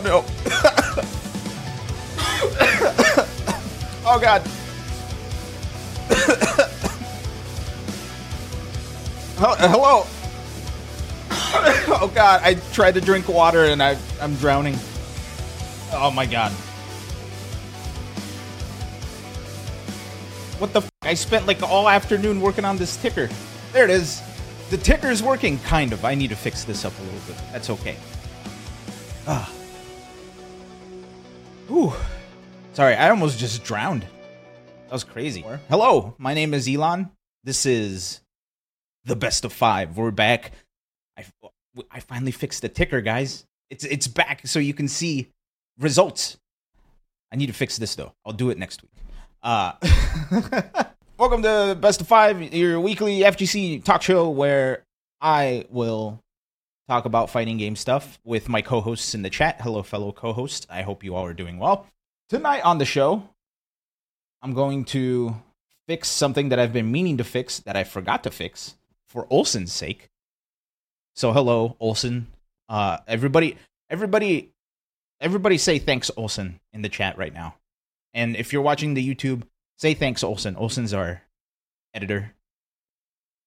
Oh no. oh god. Hello. oh god, I tried to drink water and I I'm drowning. Oh my god. What the f I spent like all afternoon working on this ticker. There it is. The ticker is working, kind of. I need to fix this up a little bit. That's okay. Ah. Ooh. Sorry, I almost just drowned. That was crazy. Hello, my name is Ilan. This is the best of five. We're back. I, I finally fixed the ticker, guys. It's it's back, so you can see results. I need to fix this though. I'll do it next week. Uh, welcome to Best of Five, your weekly FGC talk show where I will talk about fighting game stuff with my co-hosts in the chat. Hello, fellow co-hosts. I hope you all are doing well. Tonight on the show, I'm going to fix something that I've been meaning to fix that I forgot to fix for Olson's sake. So hello, Olson. Uh, everybody, everybody, everybody, say thanks, Olson, in the chat right now. And if you're watching the YouTube, say thanks, Olson. Olson's our editor,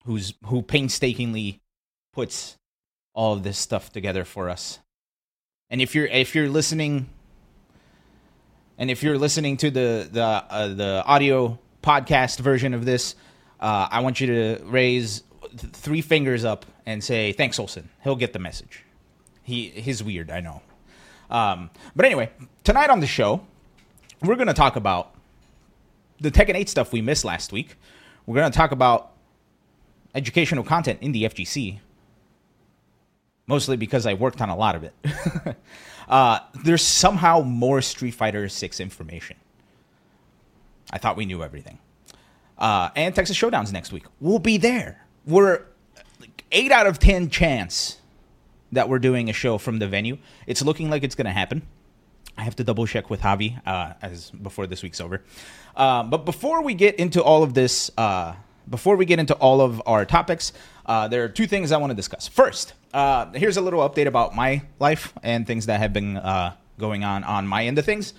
who's who painstakingly puts all of this stuff together for us. And if you're if you're listening, and if you're listening to the the uh, the audio podcast version of this, uh, I want you to raise th- three fingers up and say thanks, Olson. He'll get the message. He he's weird, I know. Um, but anyway, tonight on the show, we're gonna talk about the Tekken 8 stuff we missed last week. We're gonna talk about educational content in the FGC, mostly because I worked on a lot of it. uh, there's somehow more Street Fighter 6 information. I thought we knew everything. Uh, and Texas Showdowns next week. We'll be there we're like eight out of ten chance that we're doing a show from the venue. It's looking like it's going to happen. I have to double check with Javi uh, as before this week's over. Uh, but before we get into all of this, uh, before we get into all of our topics, uh, there are two things I want to discuss. First, uh, here's a little update about my life and things that have been uh, going on on my end of things.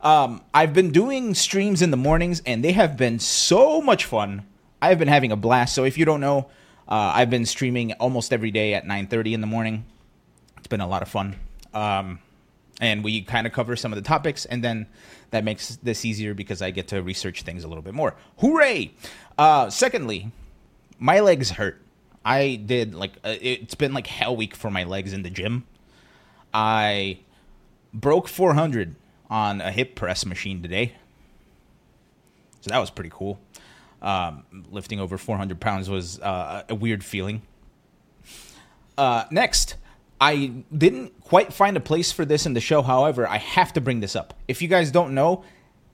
Um, I've been doing streams in the mornings, and they have been so much fun. I've been having a blast. So if you don't know, uh, I've been streaming almost every day at 9:30 in the morning. It's been a lot of fun, um, and we kind of cover some of the topics, and then that makes this easier because I get to research things a little bit more. Hooray! Uh, secondly, my legs hurt. I did like uh, it's been like hell week for my legs in the gym. I broke 400 on a hip press machine today. So that was pretty cool. Um, lifting over 400 pounds was uh, a weird feeling. Uh, next, I didn't quite find a place for this in the show. However, I have to bring this up. If you guys don't know,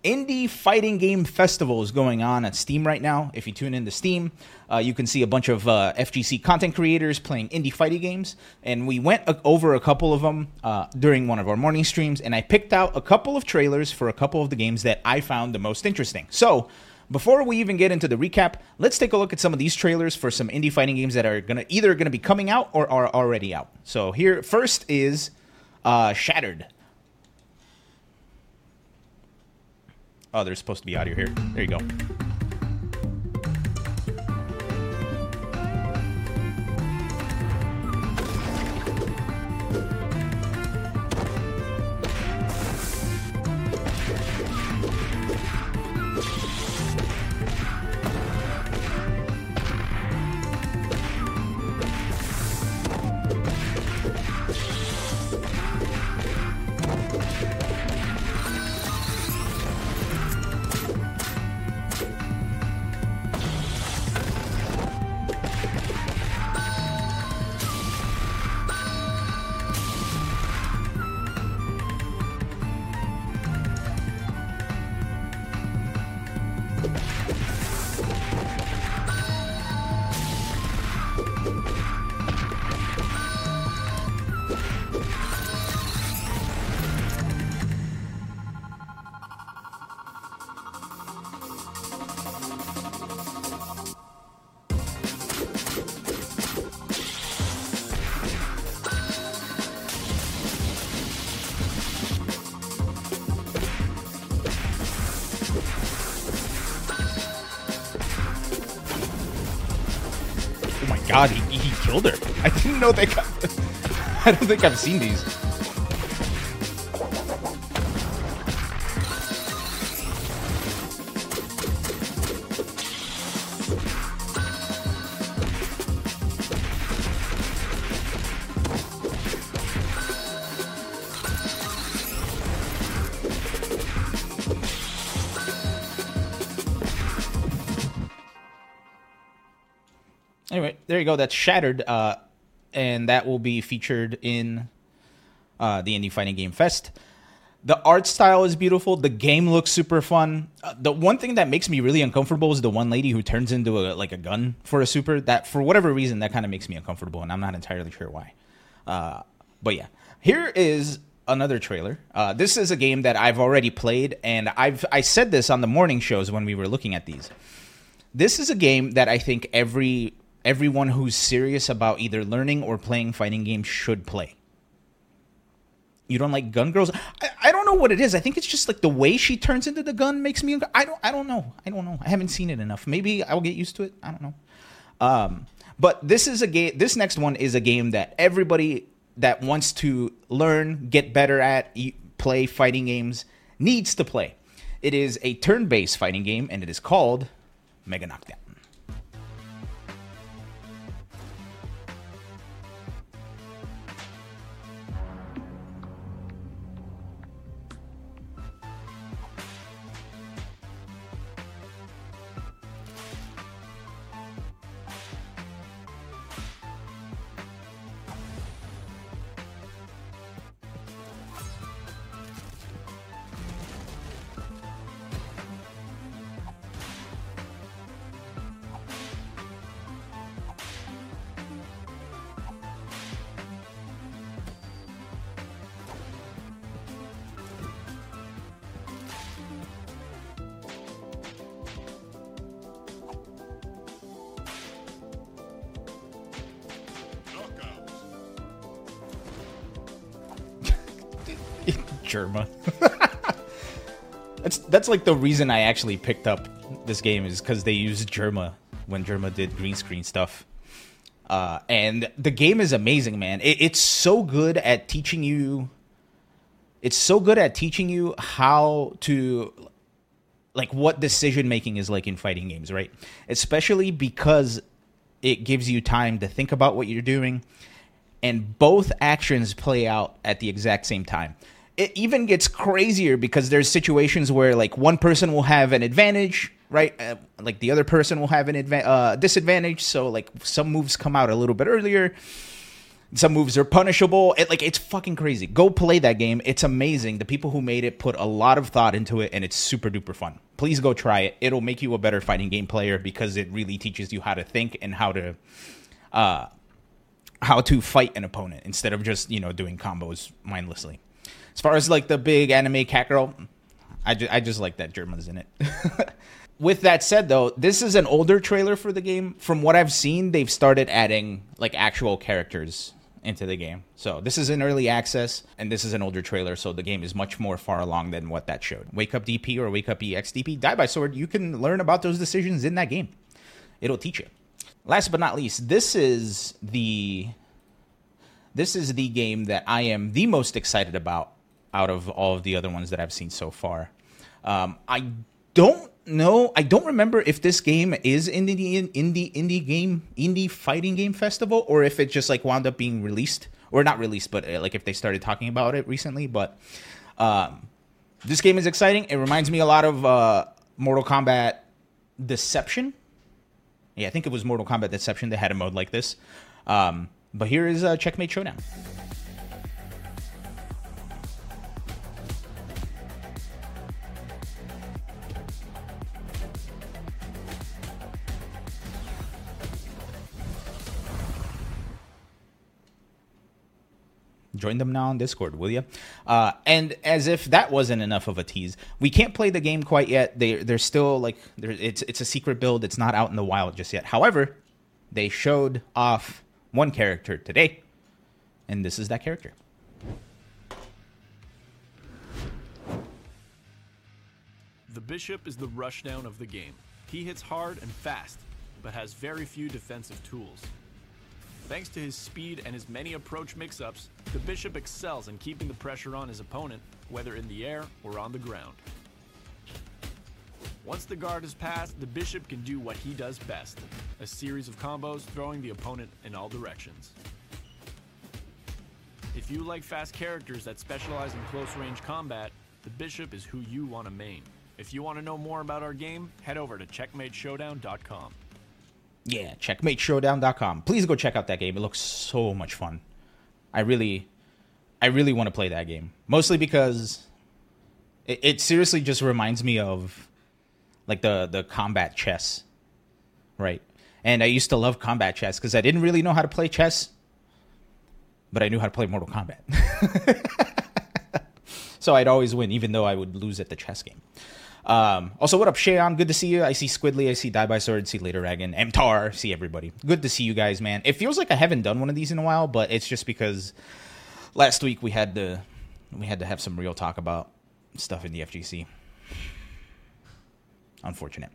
Indie Fighting Game Festival is going on at Steam right now. If you tune into Steam, uh, you can see a bunch of uh, FGC content creators playing indie fighting games. And we went over a couple of them uh, during one of our morning streams, and I picked out a couple of trailers for a couple of the games that I found the most interesting. So, before we even get into the recap, let's take a look at some of these trailers for some indie fighting games that are gonna either gonna be coming out or are already out. So here, first is uh, Shattered. Oh, there's supposed to be audio here. There you go. Oh God, he, he killed her. I didn't know they got. I don't think I've seen these. Anyway, there you go. That's Shattered, uh, and that will be featured in uh, the Indie Fighting Game Fest. The art style is beautiful. The game looks super fun. Uh, the one thing that makes me really uncomfortable is the one lady who turns into a, like a gun for a super. That for whatever reason that kind of makes me uncomfortable, and I'm not entirely sure why. Uh, but yeah, here is another trailer. Uh, this is a game that I've already played, and I've I said this on the morning shows when we were looking at these. This is a game that I think every everyone who's serious about either learning or playing fighting games should play. You don't like gun girls? I, I don't know what it is. I think it's just like the way she turns into the gun makes me. I don't. I don't know. I don't know. I haven't seen it enough. Maybe I'll get used to it. I don't know. Um, but this is a game. This next one is a game that everybody that wants to learn, get better at, play fighting games needs to play. It is a turn-based fighting game, and it is called Mega Knockdown. Jerma. that's that's like the reason I actually picked up this game is because they used Jerma when Jerma did green screen stuff. Uh, and the game is amazing, man. It, it's so good at teaching you. It's so good at teaching you how to, like, what decision making is like in fighting games, right? Especially because it gives you time to think about what you're doing, and both actions play out at the exact same time it even gets crazier because there's situations where like one person will have an advantage right? Uh, like the other person will have an adva- uh, disadvantage. So like some moves come out a little bit earlier. Some moves are punishable. It like it's fucking crazy. Go play that game. It's amazing. The people who made it put a lot of thought into it and it's super duper fun. Please go try it. It'll make you a better fighting game player because it really teaches you how to think and how to uh how to fight an opponent instead of just you know doing combos mindlessly as far as like the big anime cat girl, I, ju- I just like that Jerma's in it. With that said, though, this is an older trailer for the game. From what I've seen, they've started adding like actual characters into the game. So this is an early access, and this is an older trailer, so the game is much more far along than what that showed. Wake Up DP or Wake Up EXDP, Die by Sword, you can learn about those decisions in that game. It'll teach you. Last but not least, this is the this is the game that I am the most excited about out of all of the other ones that I've seen so far. Um, I don't know. I don't remember if this game is in the indie indie game indie fighting game festival or if it just like wound up being released or not released, but uh, like if they started talking about it recently. But um, this game is exciting. It reminds me a lot of uh, Mortal Kombat Deception. Yeah, I think it was Mortal Kombat Deception. that had a mode like this. Um, but here is uh, Checkmate Showdown. Join them now on Discord, will you? Uh, and as if that wasn't enough of a tease, we can't play the game quite yet. They they're still like it's it's a secret build. It's not out in the wild just yet. However, they showed off one character today, and this is that character. The Bishop is the rushdown of the game. He hits hard and fast, but has very few defensive tools. Thanks to his speed and his many approach mix ups, the Bishop excels in keeping the pressure on his opponent, whether in the air or on the ground. Once the guard is passed, the Bishop can do what he does best a series of combos throwing the opponent in all directions. If you like fast characters that specialize in close range combat, the Bishop is who you want to main. If you want to know more about our game, head over to checkmateshowdown.com. Yeah, checkmateshowdown.com. Please go check out that game. It looks so much fun. I really I really want to play that game. Mostly because it, it seriously just reminds me of like the the combat chess. Right? And I used to love combat chess because I didn't really know how to play chess, but I knew how to play Mortal Kombat. so I'd always win, even though I would lose at the chess game. Um, also, what up, Shayon? Good to see you. I see Squidly, I see Die by Sword, see Later Dragon, Mtar, see everybody. Good to see you guys, man. It feels like I haven't done one of these in a while, but it's just because last week we had to we had to have some real talk about stuff in the FGC. Unfortunate.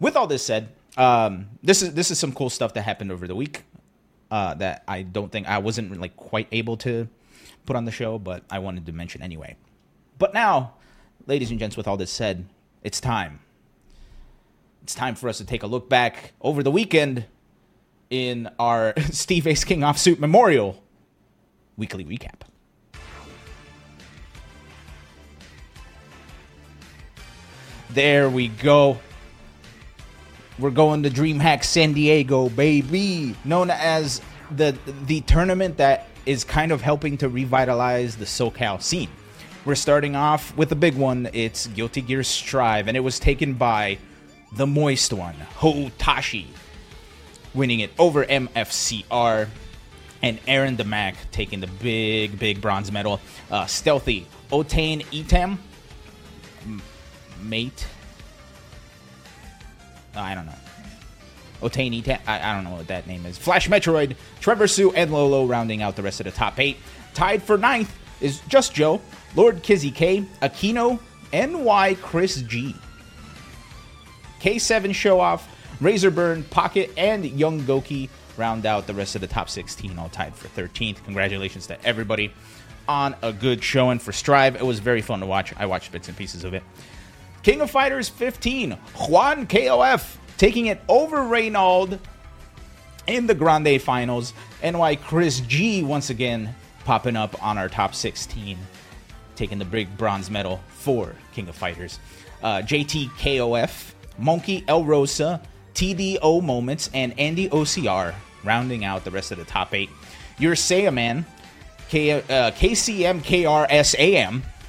With all this said, um, this is this is some cool stuff that happened over the week uh, that I don't think I wasn't like quite able to put on the show, but I wanted to mention anyway. But now, ladies and gents, with all this said, it's time. It's time for us to take a look back over the weekend in our Steve Ace King Offsuit Memorial weekly recap. There we go. We're going to DreamHack San Diego, baby. Known as the the tournament that is kind of helping to revitalize the SoCal scene. We're starting off with a big one. It's Guilty Gear Strive, and it was taken by the moist one, Hotashi, winning it over MFCR, and Aaron DeMac taking the big, big bronze medal. Uh, stealthy, Otane Etam, M- mate. I don't know. Otani, I, I don't know what that name is. Flash Metroid, Trevor Sue, and Lolo rounding out the rest of the top eight. Tied for ninth is Just Joe, Lord Kizzy K, Aquino, NY Chris G. K7 Show Off, Razorburn, Pocket, and Young Goki round out the rest of the top 16, all tied for 13th. Congratulations to everybody on a good showing for Strive. It was very fun to watch. I watched bits and pieces of it. King of Fighters 15, Juan KOF taking it over Reynald in the Grande Finals. NY Chris G once again popping up on our top 16, taking the big bronze medal for King of Fighters. Uh, JT KOF, Monkey El Rosa, TDO Moments, and Andy OCR rounding out the rest of the top eight. Your Man, K, uh, KCM KRSAM,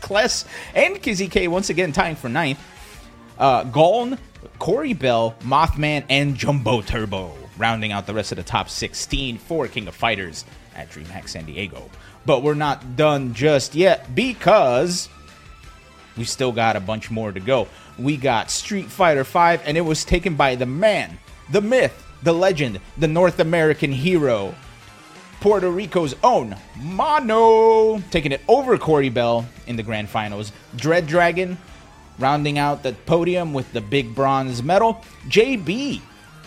Kless, and Kizzy K once again tying for ninth. Uh, Corey Bell, Mothman, and Jumbo Turbo rounding out the rest of the top 16 for King of Fighters at DreamHack San Diego. But we're not done just yet because we still got a bunch more to go. We got Street Fighter V, and it was taken by the man, the myth, the legend, the North American hero, Puerto Rico's own Mono, taking it over Corey Bell in the grand finals. Dread Dragon rounding out the podium with the big bronze medal. JB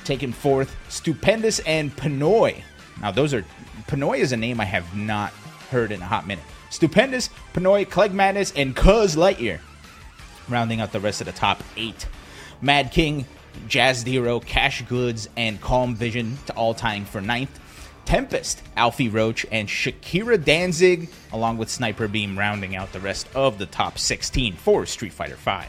taking fourth. Stupendous and Pinoy. Now, those are. Pinoy is a name I have not heard in a hot minute. Stupendous, Pinoy, Clegg Madness, and Cuz Lightyear rounding out the rest of the top eight. Mad King, Jazz Zero, Cash Goods, and Calm Vision to all tying for ninth. Tempest, Alfie Roach, and Shakira Danzig, along with Sniper Beam, rounding out the rest of the top 16 for Street Fighter V.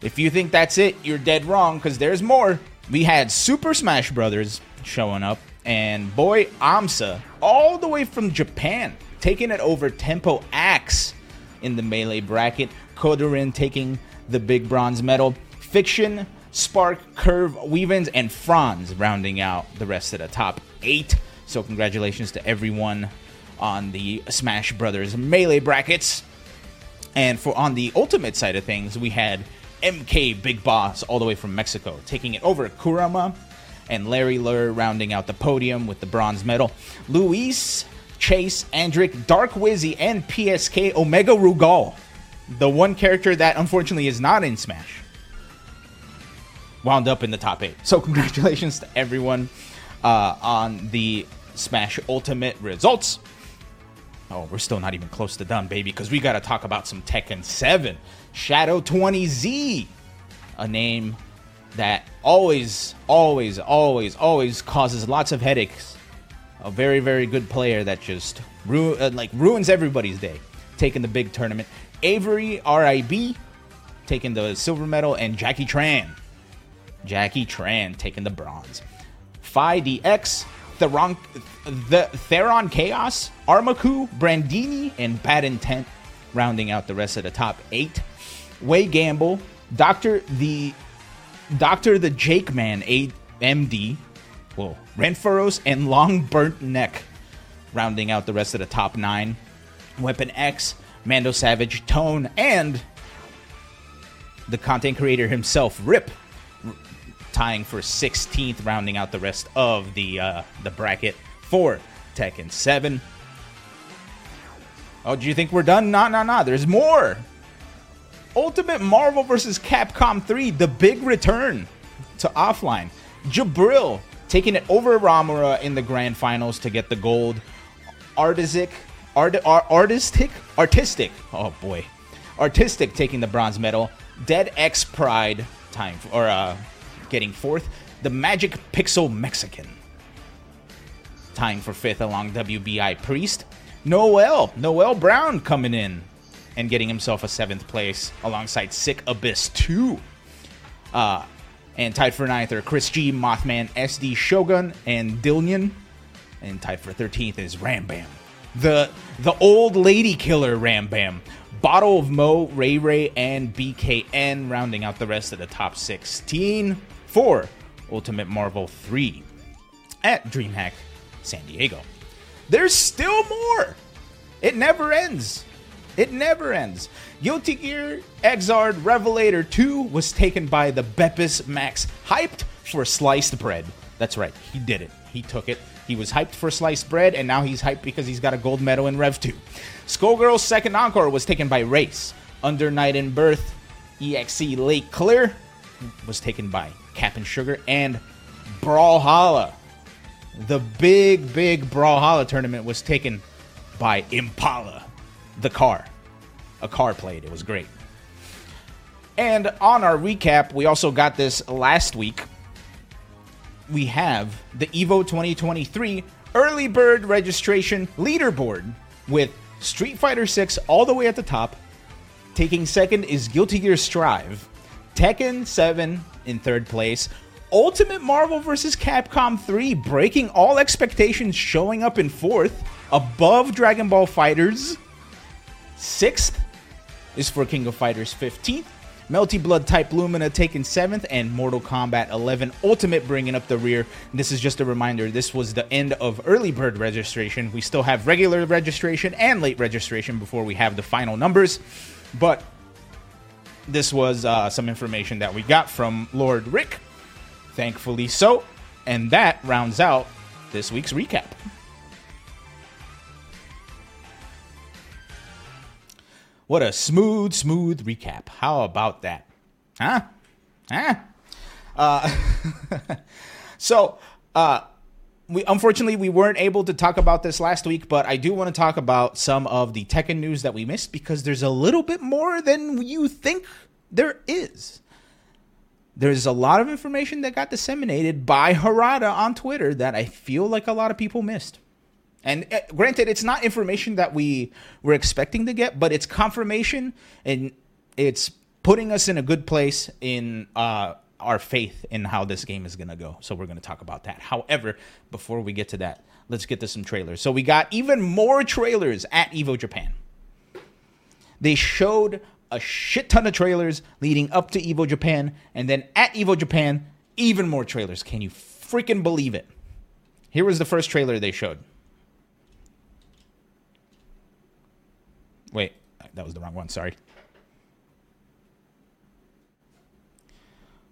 If you think that's it, you're dead wrong, because there's more. We had Super Smash Brothers showing up, and boy, AMSA, all the way from Japan, taking it over Tempo Axe in the melee bracket. Kodorin taking the big bronze medal. Fiction, Spark, Curve, Weavens, and Franz rounding out the rest of the top eight. So congratulations to everyone on the Smash Brothers melee brackets. And for on the ultimate side of things, we had MK Big Boss all the way from Mexico taking it over Kurama and Larry Lur rounding out the podium with the bronze medal. Luis, Chase, Andric, Dark Wizzy, and PSK Omega Rugal the one character that unfortunately is not in Smash, wound up in the top eight. So congratulations to everyone uh, on the Smash Ultimate results. Oh, we're still not even close to done, baby, because we got to talk about some Tekken 7. Shadow 20Z, a name that always, always, always, always causes lots of headaches. A very, very good player that just ru- uh, like ruins everybody's day. Taking the big tournament. Avery RIB taking the silver medal, and Jackie Tran. Jackie Tran taking the bronze. Phi DX, Theron, the Theron Chaos, Armaku, Brandini, and Bad Intent rounding out the rest of the top eight. Way Gamble, Doctor the Doctor the Jake Man, AMD, whoa, Renferos, and Long Burnt Neck rounding out the rest of the top nine. Weapon X, Mando Savage, Tone, and the content creator himself, Rip, tying for 16th, rounding out the rest of the uh, the bracket for Tekken 7. Oh, do you think we're done? Nah, nah, nah. There's more. Ultimate Marvel vs. Capcom 3, the big return to offline. Jabril taking it over Ramura in the grand finals to get the gold. Artistic, art, art, artistic, artistic. Oh boy, artistic taking the bronze medal. Dead X Pride time or uh, getting fourth. The Magic Pixel Mexican tying for fifth along WBI Priest. Noel, Noel Brown coming in and getting himself a seventh place alongside Sick Abyss 2. Uh, and tied for ninth are Chris G, Mothman, SD Shogun, and Dillion. And tied for 13th is Rambam. The, the old lady killer Ram Bam. Bottle of Mo, Ray Ray, and BKN rounding out the rest of the top 16 for Ultimate Marvel 3 at DreamHack San Diego. There's still more. It never ends. It never ends. Guilty Gear Xrd Revelator 2 was taken by the Beppis Max, hyped for sliced bread. That's right, he did it. He took it. He was hyped for sliced bread, and now he's hyped because he's got a gold medal in Rev 2. Skullgirl's second encore was taken by Race. Under Night In-Birth, EXE Lake Clear was taken by Cap and Sugar, and Brawlhalla. The big, big Brawlhalla tournament was taken by Impala, the car. A car played. It was great. And on our recap, we also got this last week. We have the EVO 2023 early bird registration leaderboard with Street Fighter 6 all the way at the top. Taking second is Guilty Gear Strive. Tekken 7 in third place. Ultimate Marvel vs. Capcom 3 breaking all expectations, showing up in fourth, above Dragon Ball FighterZ. Sixth is for King of Fighters 15th. Melty Blood Type Lumina taking 7th, and Mortal Kombat 11 Ultimate bringing up the rear. This is just a reminder this was the end of early bird registration. We still have regular registration and late registration before we have the final numbers. But this was uh, some information that we got from Lord Rick. Thankfully so. And that rounds out this week's recap. What a smooth, smooth recap. How about that? Huh? Huh? Uh, so, uh, we unfortunately we weren't able to talk about this last week, but I do want to talk about some of the Tekken news that we missed because there's a little bit more than you think there is. There's a lot of information that got disseminated by Harada on Twitter that I feel like a lot of people missed. And uh, granted, it's not information that we were expecting to get, but it's confirmation and it's putting us in a good place in uh, our faith in how this game is going to go. So we're going to talk about that. However, before we get to that, let's get to some trailers. So we got even more trailers at Evo Japan. They showed a shit ton of trailers leading up to Evo Japan, and then at Evo Japan, even more trailers. Can you freaking believe it? Here was the first trailer they showed. Wait, that was the wrong one. Sorry.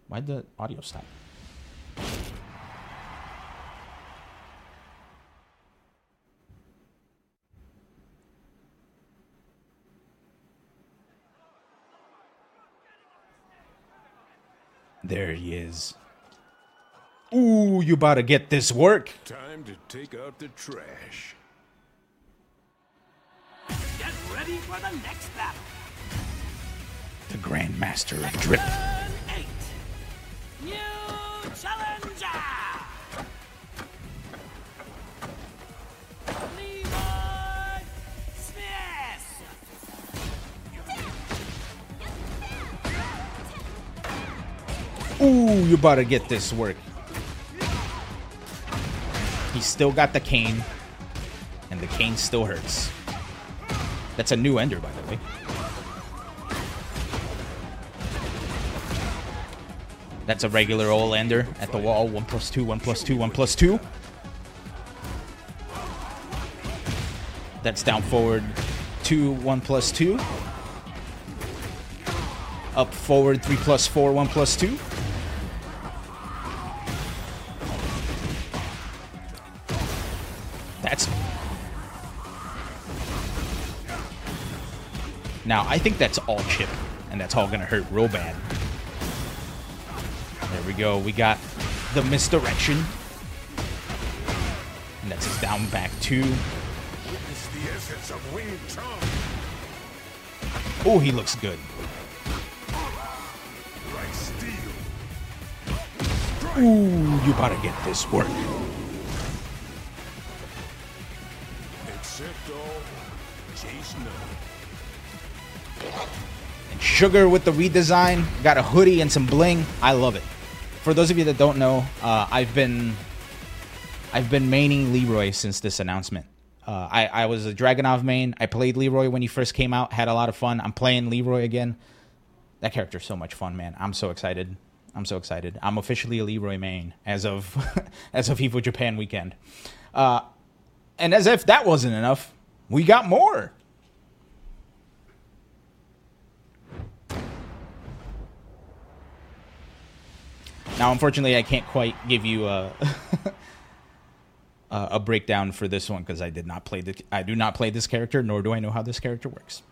Why'd the audio stop? There he is. Ooh, you about to get this work. Time to take out the trash. Ready for the next battle. The Grandmaster of Drip. Eight. New challenger. Leroy Smith. Ooh, you better get this work. He's still got the cane, and the cane still hurts. That's a new ender, by the way. That's a regular old ender at the wall. One plus two, one plus two, one plus two. That's down forward two, one plus two. Up forward three plus four, one plus two. Now, I think that's all chip, and that's all gonna hurt real bad. There we go. We got the misdirection. And that's his down back two. Oh, he looks good. Ooh, you gotta get this work. Except all no. And Sugar with the redesign. Got a hoodie and some bling. I love it. For those of you that don't know, uh, I've been I've been maining Leroy since this announcement. Uh, I, I was a Dragunov main. I played Leroy when he first came out. Had a lot of fun. I'm playing Leroy again. That character's so much fun, man. I'm so excited. I'm so excited. I'm officially a Leroy main as of as of Evo Japan weekend. Uh, and as if that wasn't enough, we got more. Now, unfortunately, I can't quite give you a a breakdown for this one because I did not play the I do not play this character, nor do I know how this character works.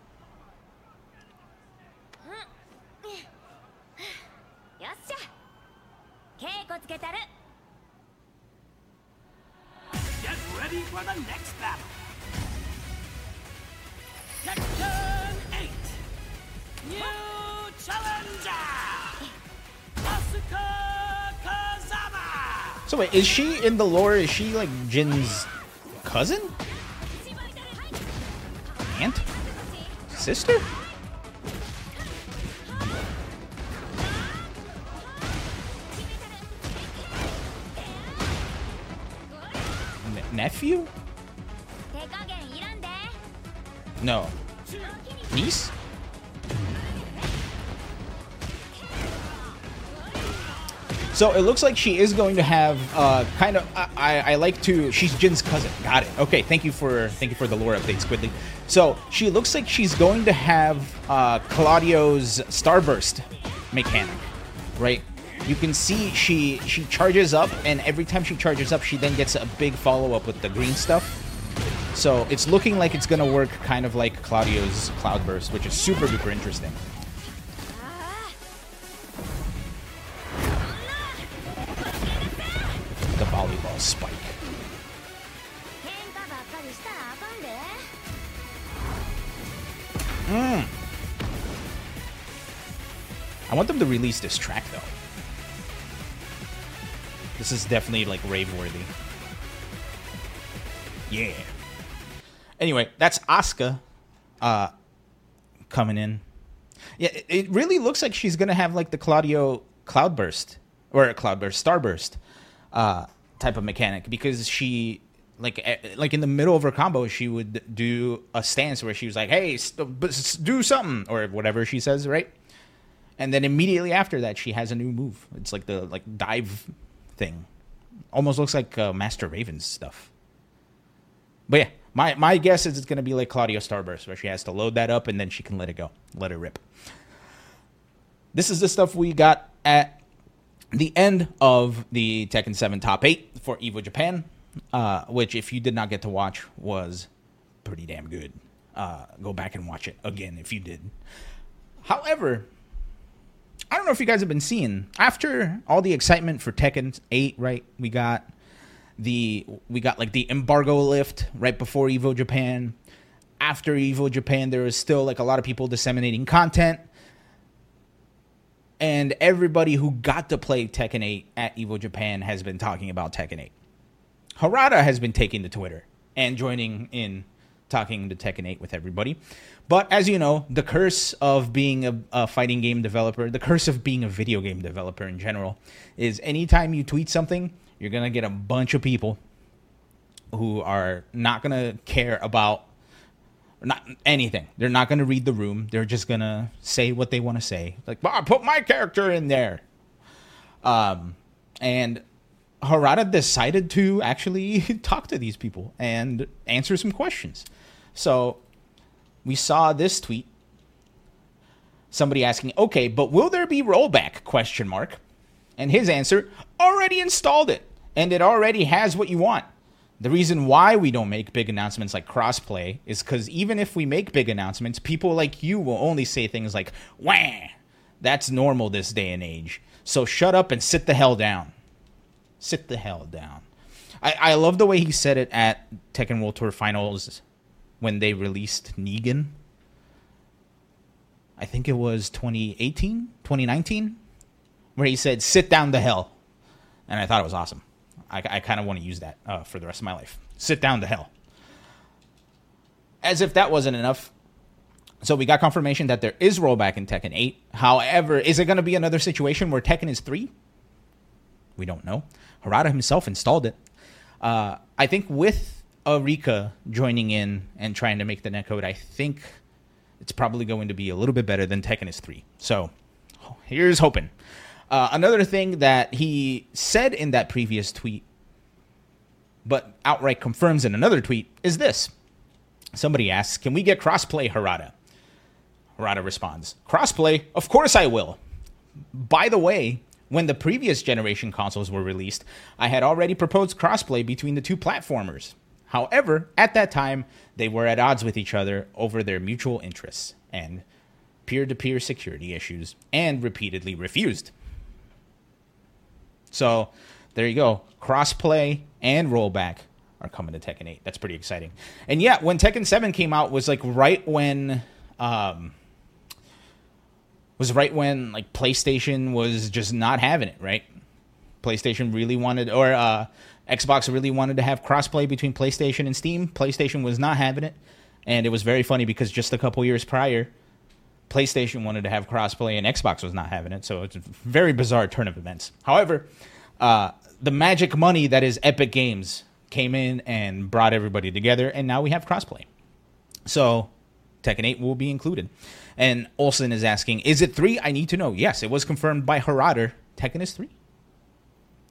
Get ready for the next battle. Section 8 New Challenger! So wait, is she in the lore? Is she like Jin's cousin? Aunt? Sister? Nephew? No. Niece? So it looks like she is going to have uh, kind of. I, I, like to. She's Jin's cousin. Got it. Okay. Thank you for thank you for the lore update, Squidly. So she looks like she's going to have uh, Claudio's Starburst mechanic, right? You can see she she charges up, and every time she charges up, she then gets a big follow up with the green stuff. So it's looking like it's gonna work kind of like Claudio's Cloudburst, which is super duper interesting. the volleyball spike. Mm. I want them to release this track though. This is definitely like rave worthy. Yeah. Anyway, that's Asuka uh, coming in. Yeah, it, really looks like she's gonna have like the Claudio cloudburst or a cloudburst starburst uh type of mechanic because she like eh, like in the middle of her combo she would do a stance where she was like hey st- do something or whatever she says right? And then immediately after that she has a new move. It's like the like dive thing. Almost looks like uh, master raven's stuff. But yeah my my guess is it's going to be like claudio starburst where she has to load that up and then she can let it go let it rip. This is the stuff we got at the end of the Tekken 7 top 8 for Evo Japan, uh, which, if you did not get to watch, was pretty damn good. Uh, go back and watch it again if you did. However, I don't know if you guys have been seeing after all the excitement for Tekken 8, right? We got the we got like the embargo lift right before Evo Japan. After Evo Japan, there was still like a lot of people disseminating content. And everybody who got to play Tekken 8 at Evo Japan has been talking about Tekken 8. Harada has been taking to Twitter and joining in talking to Tekken 8 with everybody. But as you know, the curse of being a, a, fighting game developer, the curse of being a video game developer in general, is anytime you tweet something, you're going to get a bunch of people who are not going to care about not anything. They're not going to read the room. They're just going to say what they want to say. Like, "Bob, put my character in there." Um, and Harada decided to actually talk to these people and answer some questions. So we saw this tweet. Somebody asking, "Okay, but will there be rollback?" question mark. And his answer, "Already installed it, and it already has what you want." The reason why we don't make big announcements like crossplay is because even if we make big announcements, people like you will only say things like, wah, that's normal this day and age. So shut up and sit the hell down. Sit the hell down. I, I love the way he said it at Tekken World Tour Finals when they released Negan. I think it was 2018, 2019, where he said, sit down the hell. And I thought it was awesome. I, I kind of want to use that uh, for the rest of my life. Sit down to hell. As if that wasn't enough. So we got confirmation that there is rollback in Tekken 8. However, is it going to be another situation where Tekken is 3? We don't know. Harada himself installed it. Uh, I think with Arika joining in and trying to make the netcode, I think it's probably going to be a little bit better than Tekken is 3. So here's hoping. Uh, another thing that he said in that previous tweet, but outright confirms in another tweet, is this. Somebody asks, Can we get crossplay, Harada? Harada responds, Crossplay? Of course I will. By the way, when the previous generation consoles were released, I had already proposed crossplay between the two platformers. However, at that time, they were at odds with each other over their mutual interests and peer to peer security issues, and repeatedly refused. So there you go. Crossplay and rollback are coming to Tekken 8. That's pretty exciting. And yeah, when Tekken 7 came out was like right when um was right when like PlayStation was just not having it, right? PlayStation really wanted or uh Xbox really wanted to have crossplay between PlayStation and Steam. PlayStation was not having it. And it was very funny because just a couple years prior, PlayStation wanted to have crossplay and Xbox was not having it. So it's a very bizarre turn of events. However, uh, the magic money that is Epic Games came in and brought everybody together, and now we have crossplay. So Tekken 8 will be included. And Olsen is asking, is it 3? I need to know. Yes, it was confirmed by Harada. Tekken is 3.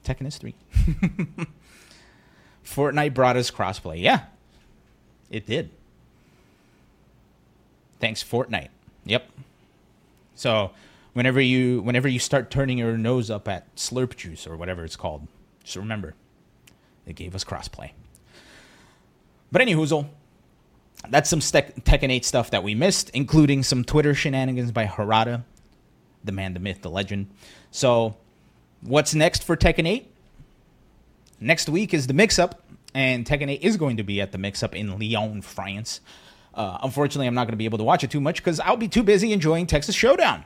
Tekken is 3. Fortnite brought us crossplay. Yeah, it did. Thanks, Fortnite. Yep. So whenever you whenever you start turning your nose up at Slurp Juice or whatever it's called, just remember, it gave us crossplay. But any hoozle, that's some Stek- Tekken 8 stuff that we missed, including some Twitter shenanigans by Harada, the man, the myth, the legend. So, what's next for Tekken 8? Next week is the mix up, and Tekken 8 is going to be at the mix up in Lyon, France. Uh, unfortunately, I'm not going to be able to watch it too much because I'll be too busy enjoying Texas Showdown,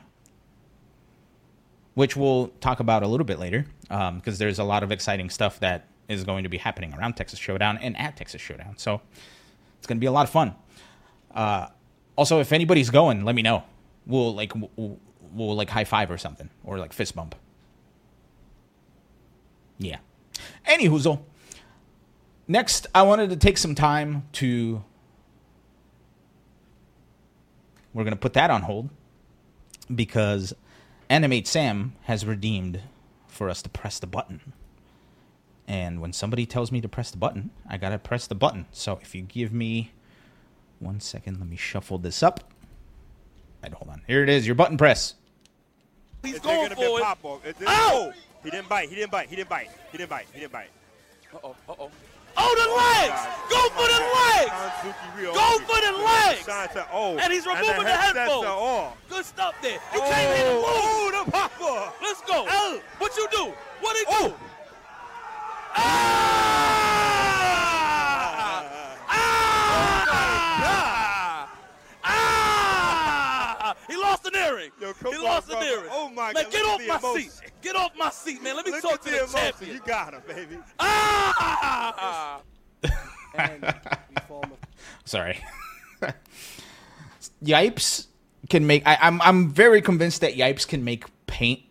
which we'll talk about a little bit later because um, there's a lot of exciting stuff that is going to be happening around Texas Showdown and at Texas Showdown. So it's going to be a lot of fun. Uh, also, if anybody's going, let me know. We'll like we'll, we'll like high five or something or like fist bump. Yeah. Any. Next, I wanted to take some time to we're going to put that on hold because Animate Sam has redeemed for us to press the button. And when somebody tells me to press the button, I got to press the button. So if you give me one second, let me shuffle this up. Right, hold on. Here it is, your button press. He's going for it. Oh! He didn't bite. He didn't bite. He didn't bite. He didn't bite. He didn't bite. Uh-oh. Uh-oh. Oh, the legs! Go for the legs! Go for the legs! Oh, And he's removing the headphones. Good stuff there. You can't hit the move. go. Let's go. Oh. What you do? What he do? Oh. Ah! Ah! Ah! He lost an earring. Yo, come he on, lost an brother. earring. Oh, my man, God, get off my emotion. seat. Get off my seat, man. Let me Look talk at to the the champion. You got him, baby. Ah! And we Sorry. Yipes can make. I, I'm I'm very convinced that Yipes can make paint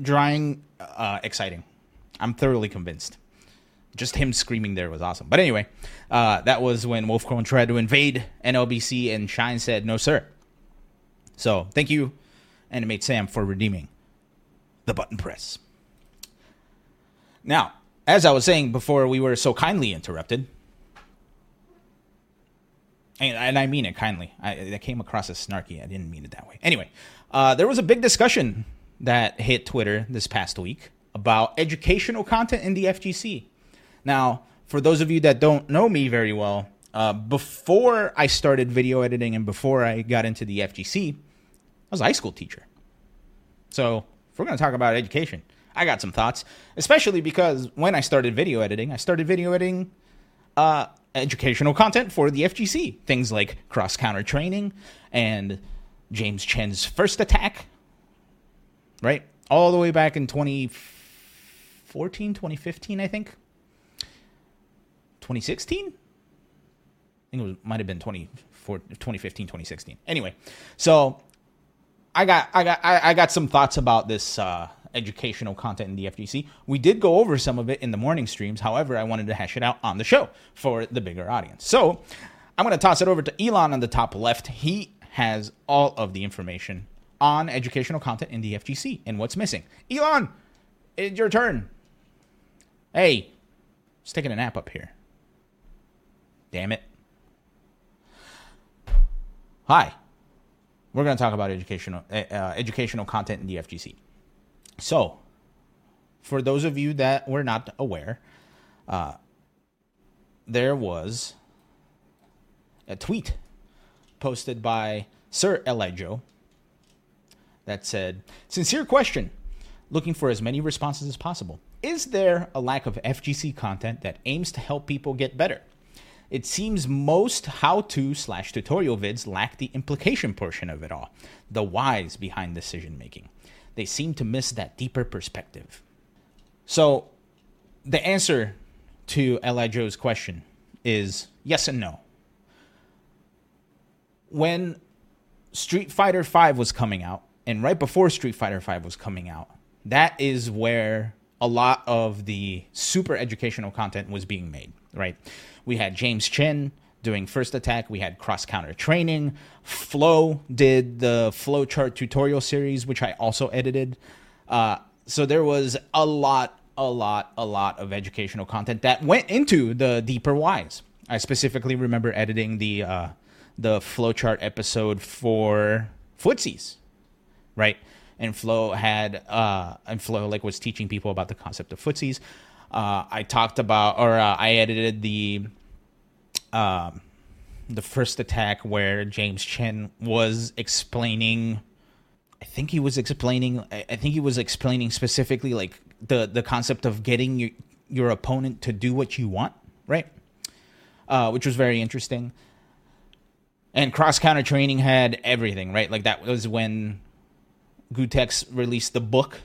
drying uh, exciting. I'm thoroughly convinced. Just him screaming there was awesome. But anyway, uh, that was when Wolfkrone tried to invade NLBC and Shine said no, sir. So thank you, Animate Sam, for redeeming the button press. Now, as I was saying before, we were so kindly interrupted and, and I mean it kindly. I, that came across as snarky. I didn't mean it that way. Anyway, uh, there was a big discussion that hit Twitter this past week about educational content in the FGC. Now, for those of you that don't know me very well, uh, before I started video editing and before I got into the FGC, I was a high school teacher. So, if we're going to talk about education, I got some thoughts, especially because when I started video editing, I started video editing uh, educational content for the FGC. Things like cross counter training and James Chen's first attack, right? All the way back in 2014, 2015, I think. 2016? I think it was, might have been 24 2015, 2016. Anyway, so I got I got I, I got some thoughts about this uh, educational content in the FGC. We did go over some of it in the morning streams. However, I wanted to hash it out on the show for the bigger audience. So I'm going to toss it over to Ilan on the top left. He has all of the information on educational content in the FGC and what's missing. Ilan, it's your turn. Hey, just taking a nap up here. Damn it. Hi. We're going to talk about educational uh, uh, educational content in the FGC. So, for those of you that were not aware, uh, there was a tweet posted by Sir Elijah that said, Sincere question. Looking for as many responses as possible. Is there a lack of FGC content that aims to help people get better? It seems most how to slash tutorial vids lack the implication portion of it all, the whys behind decision making. They seem to miss that deeper perspective. So, the answer to Elijah's question is yes and no. When Street Fighter V was coming out, and right before Street Fighter V was coming out, that is where a lot of the super educational content was being made, right? We had James Chen doing first attack, we had cross counter training, Flo did the flow chart tutorial series, which I also edited. Uh, so there was a lot, a lot, a lot of educational content that went into the deeper whys. I specifically remember editing the uh, the flowchart episode for footsies, right? And Flo had uh, and Flo like was teaching people about the concept of footsies. Uh, I talked about, or uh, I edited the um, the first attack where James Chen was explaining. I think he was explaining. I think he was explaining specifically like the the concept of getting your your opponent to do what you want, right? Uh, which was very interesting. And cross counter training had everything, right? Like that was when Gootecks released the book,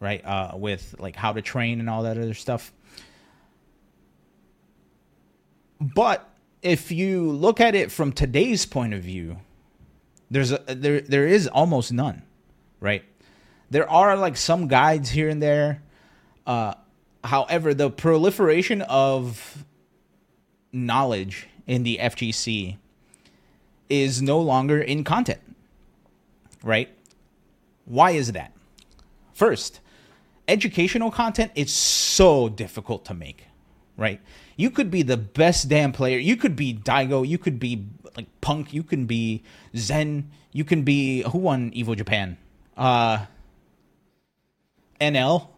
right? Uh, with like how to train and all that other stuff. But if you look at it from today's point of view, there's a there there is almost none, right? There are like some guides here and there. Uh, however, the proliferation of knowledge in the FGC is no longer in content, right? Why is that? First, educational content is so difficult to make, right? You could be the best damn player. You could be Daigo. You could be like Punk. You can be Zen. You can be who won Evo Japan? Uh, NL.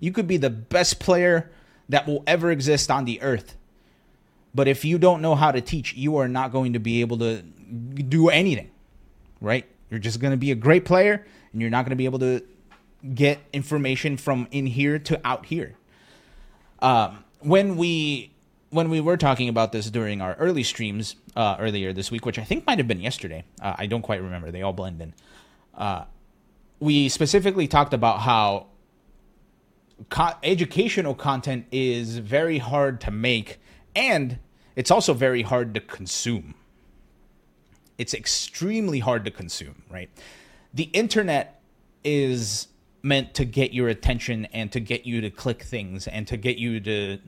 You could be the best player that will ever exist on the earth. But if you don't know how to teach, you are not going to be able to do anything, right? You're just going to be a great player and you're not going to be able to get information from in here to out here. Um, when we when we were talking about this during our early streams uh, earlier this week, which I think might have been yesterday, uh, I don't quite remember. They all blend in. Uh, we specifically talked about how co- educational content is very hard to make and it's also very hard to consume. It's extremely hard to consume, right? The internet is meant to get your attention and to get you to click things and to get you to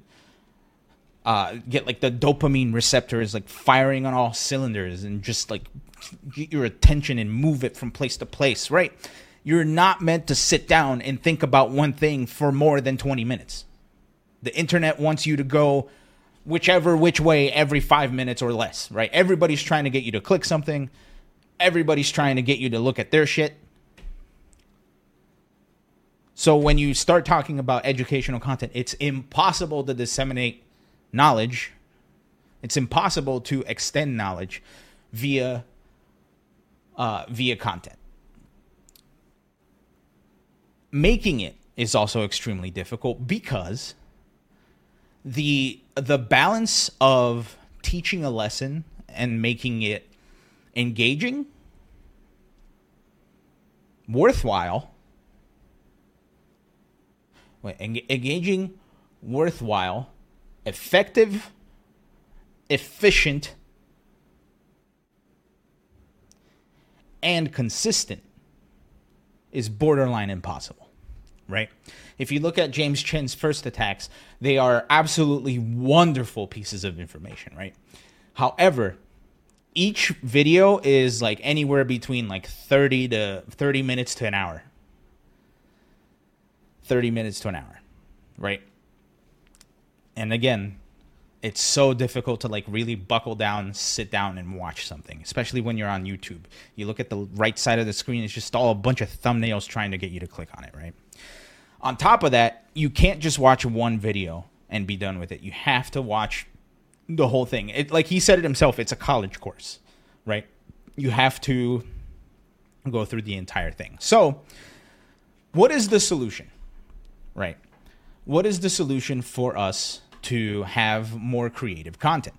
uh, get like the dopamine receptors like firing on all cylinders and just like get your attention and move it from place to place, right? You're not meant to sit down and think about one thing for more than 20 minutes. The internet wants you to go whichever which way every five minutes or less, right? Everybody's trying to get you to click something. Everybody's trying to get you to look at their shit. So when you start talking about educational content, it's impossible to disseminate knowledge. It's impossible to extend knowledge via uh, via content. Making it is also extremely difficult because the the balance of teaching a lesson and making it engaging, worthwhile, engaging, worthwhile, effective, efficient, and consistent is borderline impossible, right? If you look at James Chen's first attacks, they are absolutely wonderful pieces of information, right? However, each video is like anywhere between like 30 to 30 minutes to an hour. 30 minutes to an hour, right? And again, it's so difficult to like really buckle down, sit down and watch something, especially when you're on YouTube. You look at the right side of the screen, it's just all a bunch of thumbnails trying to get you to click on it, right? On top of that, you can't just watch one video and be done with it. You have to watch the whole thing. It like he said it himself, it's a college course, right? You have to go through the entire thing. So, what is the solution? Right? What is the solution for us to have more creative content?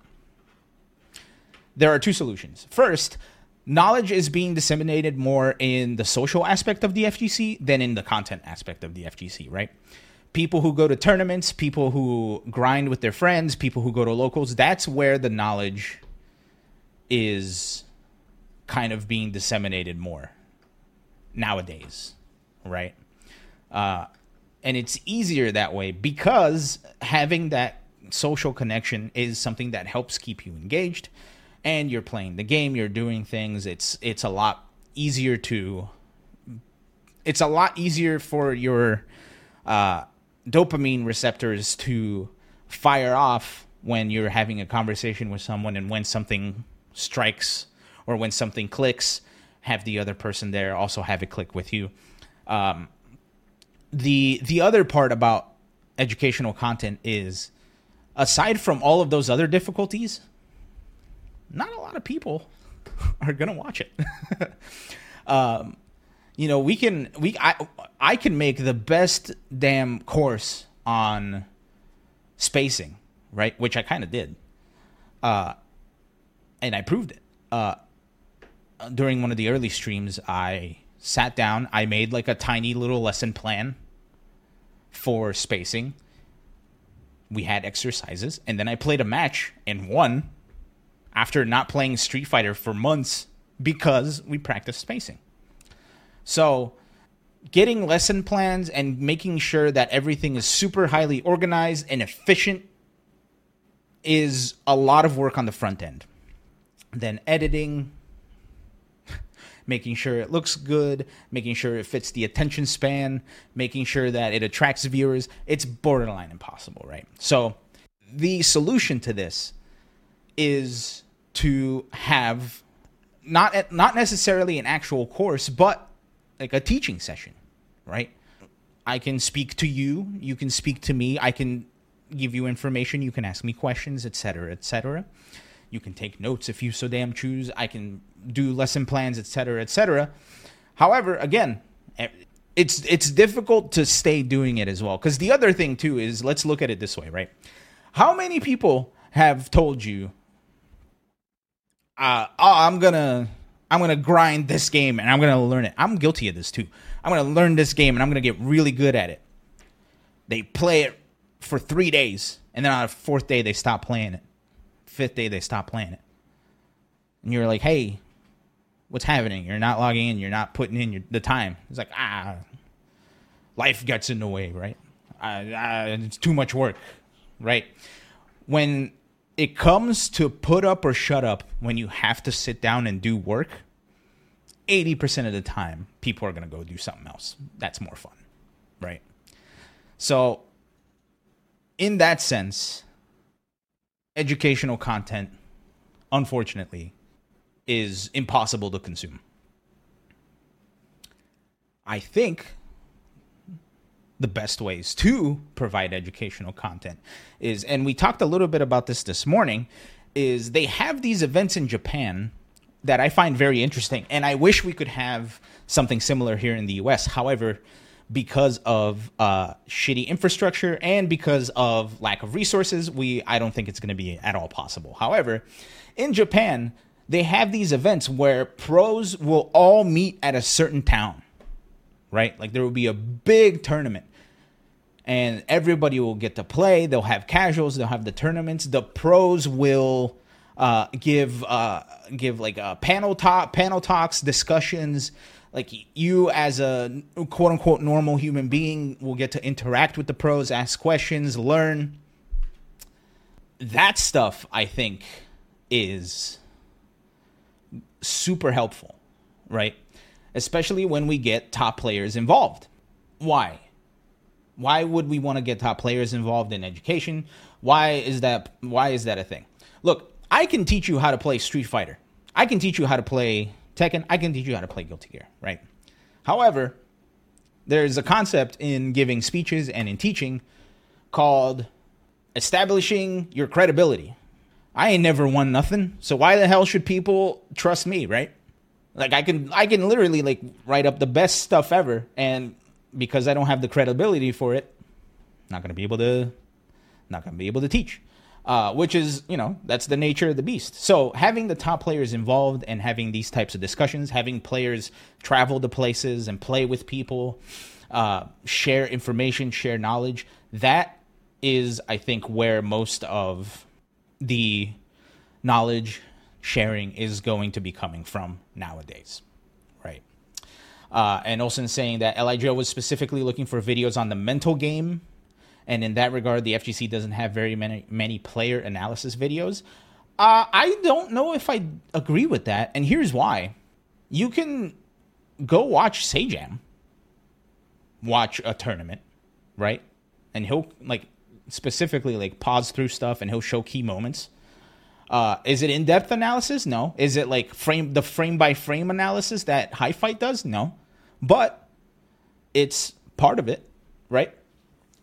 There are two solutions. First, knowledge is being disseminated more in the social aspect of the FGC than in the content aspect of the FGC, right? People who go to tournaments, people who grind with their friends, people who go to locals, that's where the knowledge is kind of being disseminated more nowadays, right? Uh, and it's easier that way because having that social connection is something that helps keep you engaged and you're playing the game, you're doing things. It's it's a lot easier to it's a lot easier for your uh, dopamine receptors to fire off when you're having a conversation with someone and when something strikes or when something clicks have the other person there also have it click with you um, the the other part about educational content is aside from all of those other difficulties not a lot of people are gonna watch it. um, you know, we can we I I can make the best damn course on spacing, right? Which I kind of did, uh, and I proved it. Uh, during one of the early streams, I sat down, I made like a tiny little lesson plan for spacing. We had exercises, and then I played a match and won after not playing Street Fighter for months because we practiced spacing. So, getting lesson plans and making sure that everything is super highly organized and efficient is a lot of work on the front end. Then editing, making sure it looks good, making sure it fits the attention span, making sure that it attracts viewers. It's borderline impossible, right? So, the solution to this is to have not not necessarily an actual course, but like a teaching session, right? I can speak to you, you can speak to me, I can give you information, you can ask me questions, etc., etc. You can take notes if you so damn choose. I can do lesson plans, etc., etc. However, again, eh, it's it's difficult to stay doing it as well. Because the other thing too is, let's look at it this way, right? How many people have told you, uh, oh, I'm gonna I'm gonna grind this game and I'm gonna learn it. I'm guilty of this too. I'm gonna learn this game and I'm gonna get really good at it. They play it for three days, and then on the fourth day they stop playing it. Fifth day they stop playing it, and you're like, "Hey, what's happening? You're not logging in. You're not putting in your, the time." It's like, ah, life gets in the way, right? Uh, it's too much work, right? When it comes to put up or shut up, when you have to sit down and do work, 80% of the time, people are going to go do something else. That's more fun, right? So, in that sense, educational content, unfortunately, is impossible to consume. I think the best ways to provide educational content is, and we talked a little bit about this this morning, is they have these events in Japan that I find very interesting, and I wish we could have something similar here in the U.S. However, because of uh, shitty infrastructure and because of lack of resources, we I don't think it's going to be at all possible. However, in Japan, they have these events where pros will all meet at a certain town, right? Like there will be a big tournament and everybody will get to play. They'll have casuals, they'll have the tournaments. The pros will uh, give uh, give like a panel talk, panel talks, discussions. Like you, as a quote unquote normal human being, will get to interact with the pros, ask questions, learn. That stuff, I think, is super helpful, right? Especially when we get top players involved. Why? Why would we want to get top players involved in education? Why is that why is that a thing? Look, I can teach you how to play Street Fighter. I can teach you how to play Tekken. I can teach you how to play Guilty Gear, right? However, there's a concept in giving speeches and in teaching called establishing your credibility. I ain't never won nothing, so why the hell should people trust me, right? Like I can I can literally like write up the best stuff ever and because I don't have the credibility for it, not going to be able to not going to be able to teach. Uh, which is, you know, that's the nature of the beast. So having the top players involved and having these types of discussions, having players travel to places and play with people, uh, share information, share knowledge, that is, I think, where most of the knowledge sharing is going to be coming from nowadays, right? Uh, and Olsen saying that Elijah was specifically looking for videos on the mental game and in that regard, the FGC doesn't have very many many player analysis videos. Uh, I don't know if I agree with that, and here's why: you can go watch Sajam, watch a tournament, right? And he'll like specifically like pause through stuff, and he'll show key moments. Uh, is it in depth analysis? No. Is it like frame the frame by frame analysis that HiFight does? No. But it's part of it, right?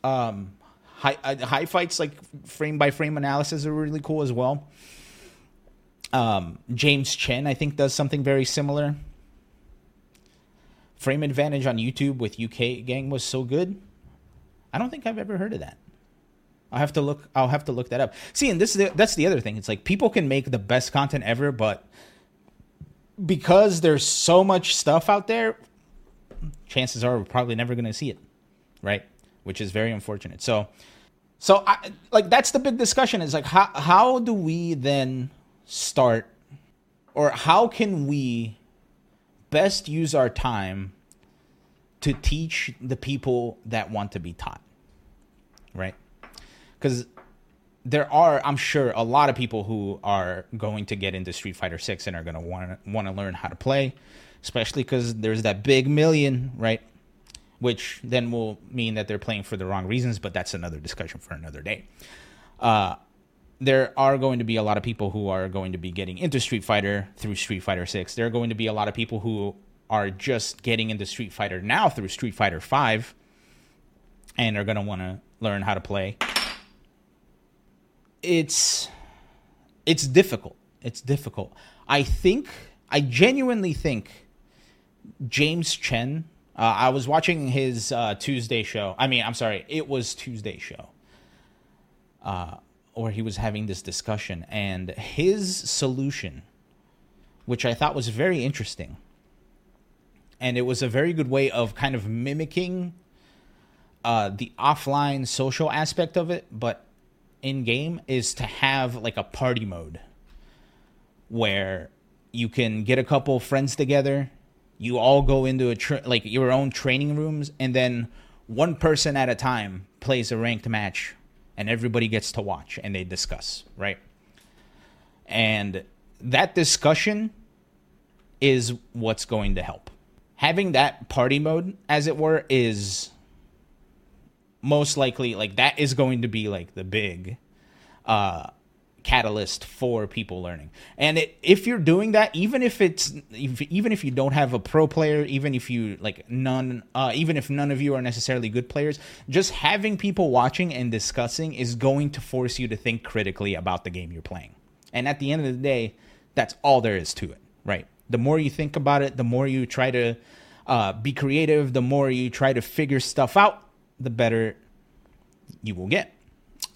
Um, high, uh, HiFight's like frame by frame analysis are really cool as well. Um, James Chen, I think, does something very similar. Frame Advantage on YouTube with UK Gang was so good. I don't think I've ever heard of that. I'll have to look. I'll have to look that up. See, and this is the, that's the other thing. It's like people can make the best content ever, but because there's so much stuff out there, chances are we're probably never going to see it, right? Which is very unfortunate. So, so I, like that's the big discussion is like how how do we then start, or how can we best use our time to teach the people that want to be taught, right? Because there are, I'm sure, a lot of people who are going to get into Street Fighter Six and are going to want want to learn how to play, especially because there's that big million, right? Which then will mean that they're playing for the wrong reasons, but that's another discussion for another day. Uh, there are going to be a lot of people who are going to be getting into Street Fighter through Street Fighter 6. There are going to be a lot of people who are just getting into Street Fighter now through Street Fighter 5 and are going to want to learn how to play. It's it's difficult, it's difficult. I think I genuinely think James Chen. Uh, I was watching his uh, Tuesday show. I mean, I'm sorry, it was Tuesday show. Uh, he was having this discussion, and his solution, which I thought was very interesting, and it was a very good way of kind of mimicking uh, the offline social aspect of it, but in game is to have like a party mode where you can get a couple friends together, you all go into a tra- like your own training rooms, and then one person at a time plays a ranked match, and everybody gets to watch and they discuss, right? And that discussion is what's going to help. Having that party mode, as it were, is most likely like that is going to be like the big uh catalyst for people learning. And it, if you're doing that, even if it's if, even if you don't have a pro player, even if you like none, uh, even if none of you are necessarily good players, just having people watching and discussing is going to force you to think critically about the game you're playing. And at the end of the day, that's all there is to it, right? The more you think about it, the more you try to uh, be creative, the more you try to figure stuff out, the better you will get.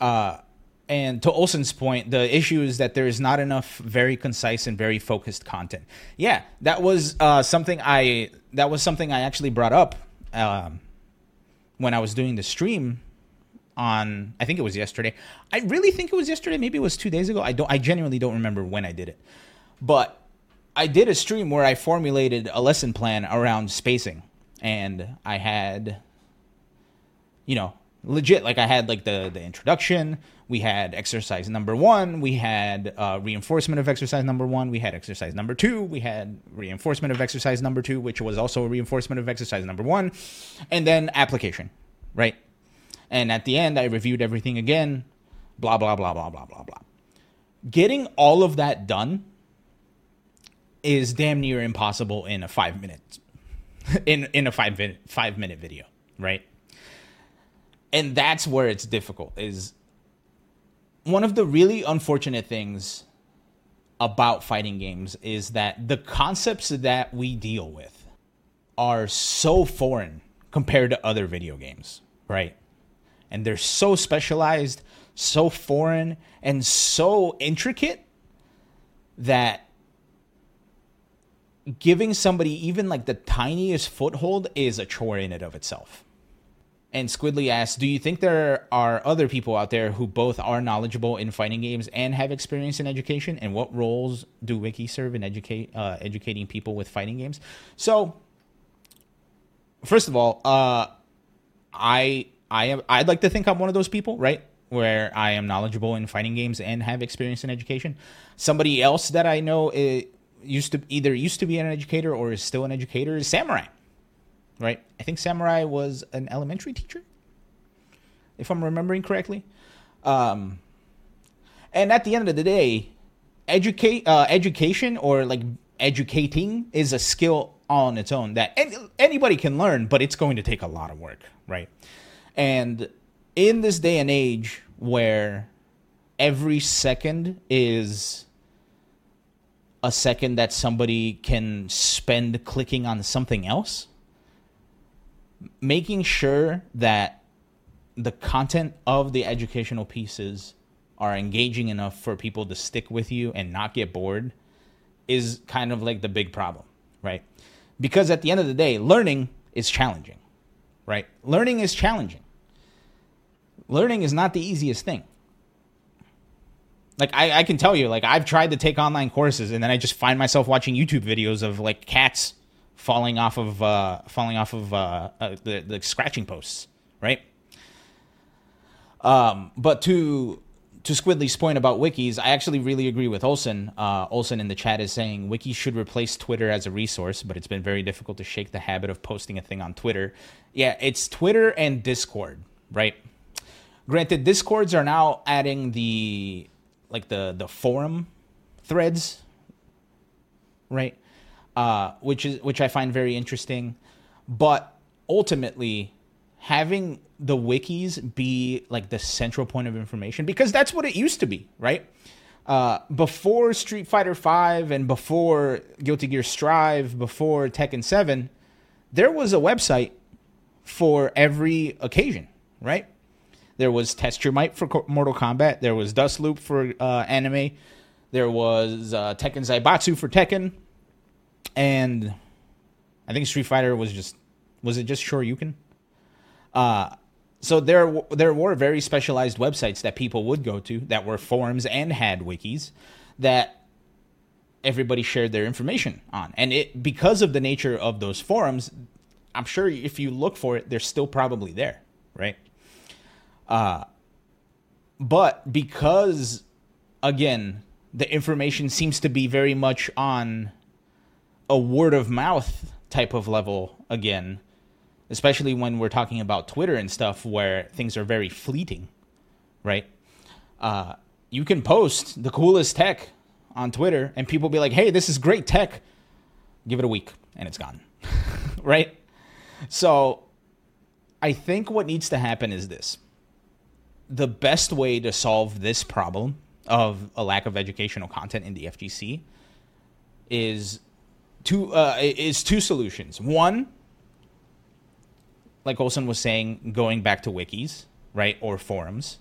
Uh, and to Olson's point, the issue is that there is not enough very concise and very focused content. Yeah, that was uh, something I that was something I actually brought up um, when I was doing the stream on. I think it was yesterday. I really think it was yesterday. Maybe it was two days ago. I don't. I genuinely don't remember when I did it, but I did a stream where I formulated a lesson plan around spacing, and I had, you know, legit like i had like the the introduction. We had exercise number one. We had uh, reinforcement of exercise number one. We had exercise number two. We had reinforcement of exercise number two which was also a reinforcement of exercise number one. And then application right? And at the end i reviewed everything again. Blah blah blah blah blah blah blah. Getting all of that done is damn near impossible in a five minute in in a five minute five minute video right and that's where it's difficult is one of the really unfortunate things about fighting games is that the concepts that we deal with are so foreign compared to other video games, right? And they're so specialized, so foreign, and so intricate that giving somebody even like the tiniest foothold is a chore in and of itself. And Squidly asks, "Do you think there are other people out there who both are knowledgeable in fighting games and have experience in education? And what roles do wiki serve in educate uh, educating people with fighting games?" So, first of all, uh, I I am I'd like to think I'm one of those people, right? Where I am knowledgeable in fighting games and have experience in education. Somebody else that I know uh, used to either used to be an educator or is still an educator is Samurai right? I think Samurai was an elementary teacher, if I'm remembering correctly. Um, and at the end of the day, educate uh, education or like educating is a skill on its own that any, anybody can learn, but it's going to take a lot of work, right? And in this day and age where every second is a second that somebody can spend clicking on something else making sure that the content of the educational pieces are engaging enough for people to stick with you and not get bored is kind of like the big problem, right? Because at the end of the day, learning is challenging, right? Learning is challenging. Learning is not the easiest thing. Like I, I can tell you, like I've tried to take online courses and then I just find myself watching YouTube videos of like cats falling off of uh, falling off of uh, uh, the the scratching posts, right? Um, but to to Squidly's point about wikis, I actually really agree with Olson. Uh, Olson in the chat is saying wikis should replace Twitter as a resource, but it's been very difficult to shake the habit of posting a thing on Twitter. Yeah, it's Twitter and Discord, right? Granted, Discords are now adding the like the the forum threads, right? Uh, which is which I find very interesting. But ultimately, having the wikis be like the central point of information because that's what it used to be, right? Uh, before Street Fighter Five and before Guilty Gear Strive, before Tekken Seven, there was a website for every occasion, right? There was Test Your Might for Mortal Kombat. There was Dustloop for uh, anime. There was uh, Tekken Zaibatsu for Tekken, and I think Street Fighter was just was it just Shoryuken? Uh so there there were very specialized websites that people would go to that were forums and had wikis that everybody shared their information on. And it because of the nature of those forums, I'm sure if you look for it, they're still probably there, right? Uh but because again, the information seems to be very much on a word of mouth type of level again, especially when we're talking about Twitter and stuff where things are very fleeting, right? Uh, you can post the coolest tech on Twitter and people be like, hey, this is great tech. Give it a week and it's gone, right? So I think what needs to happen is this the best way to solve this problem of a lack of educational content in the FGC is two uh, is two solutions. One, like Olson was saying, going back to wikis, right, or forums.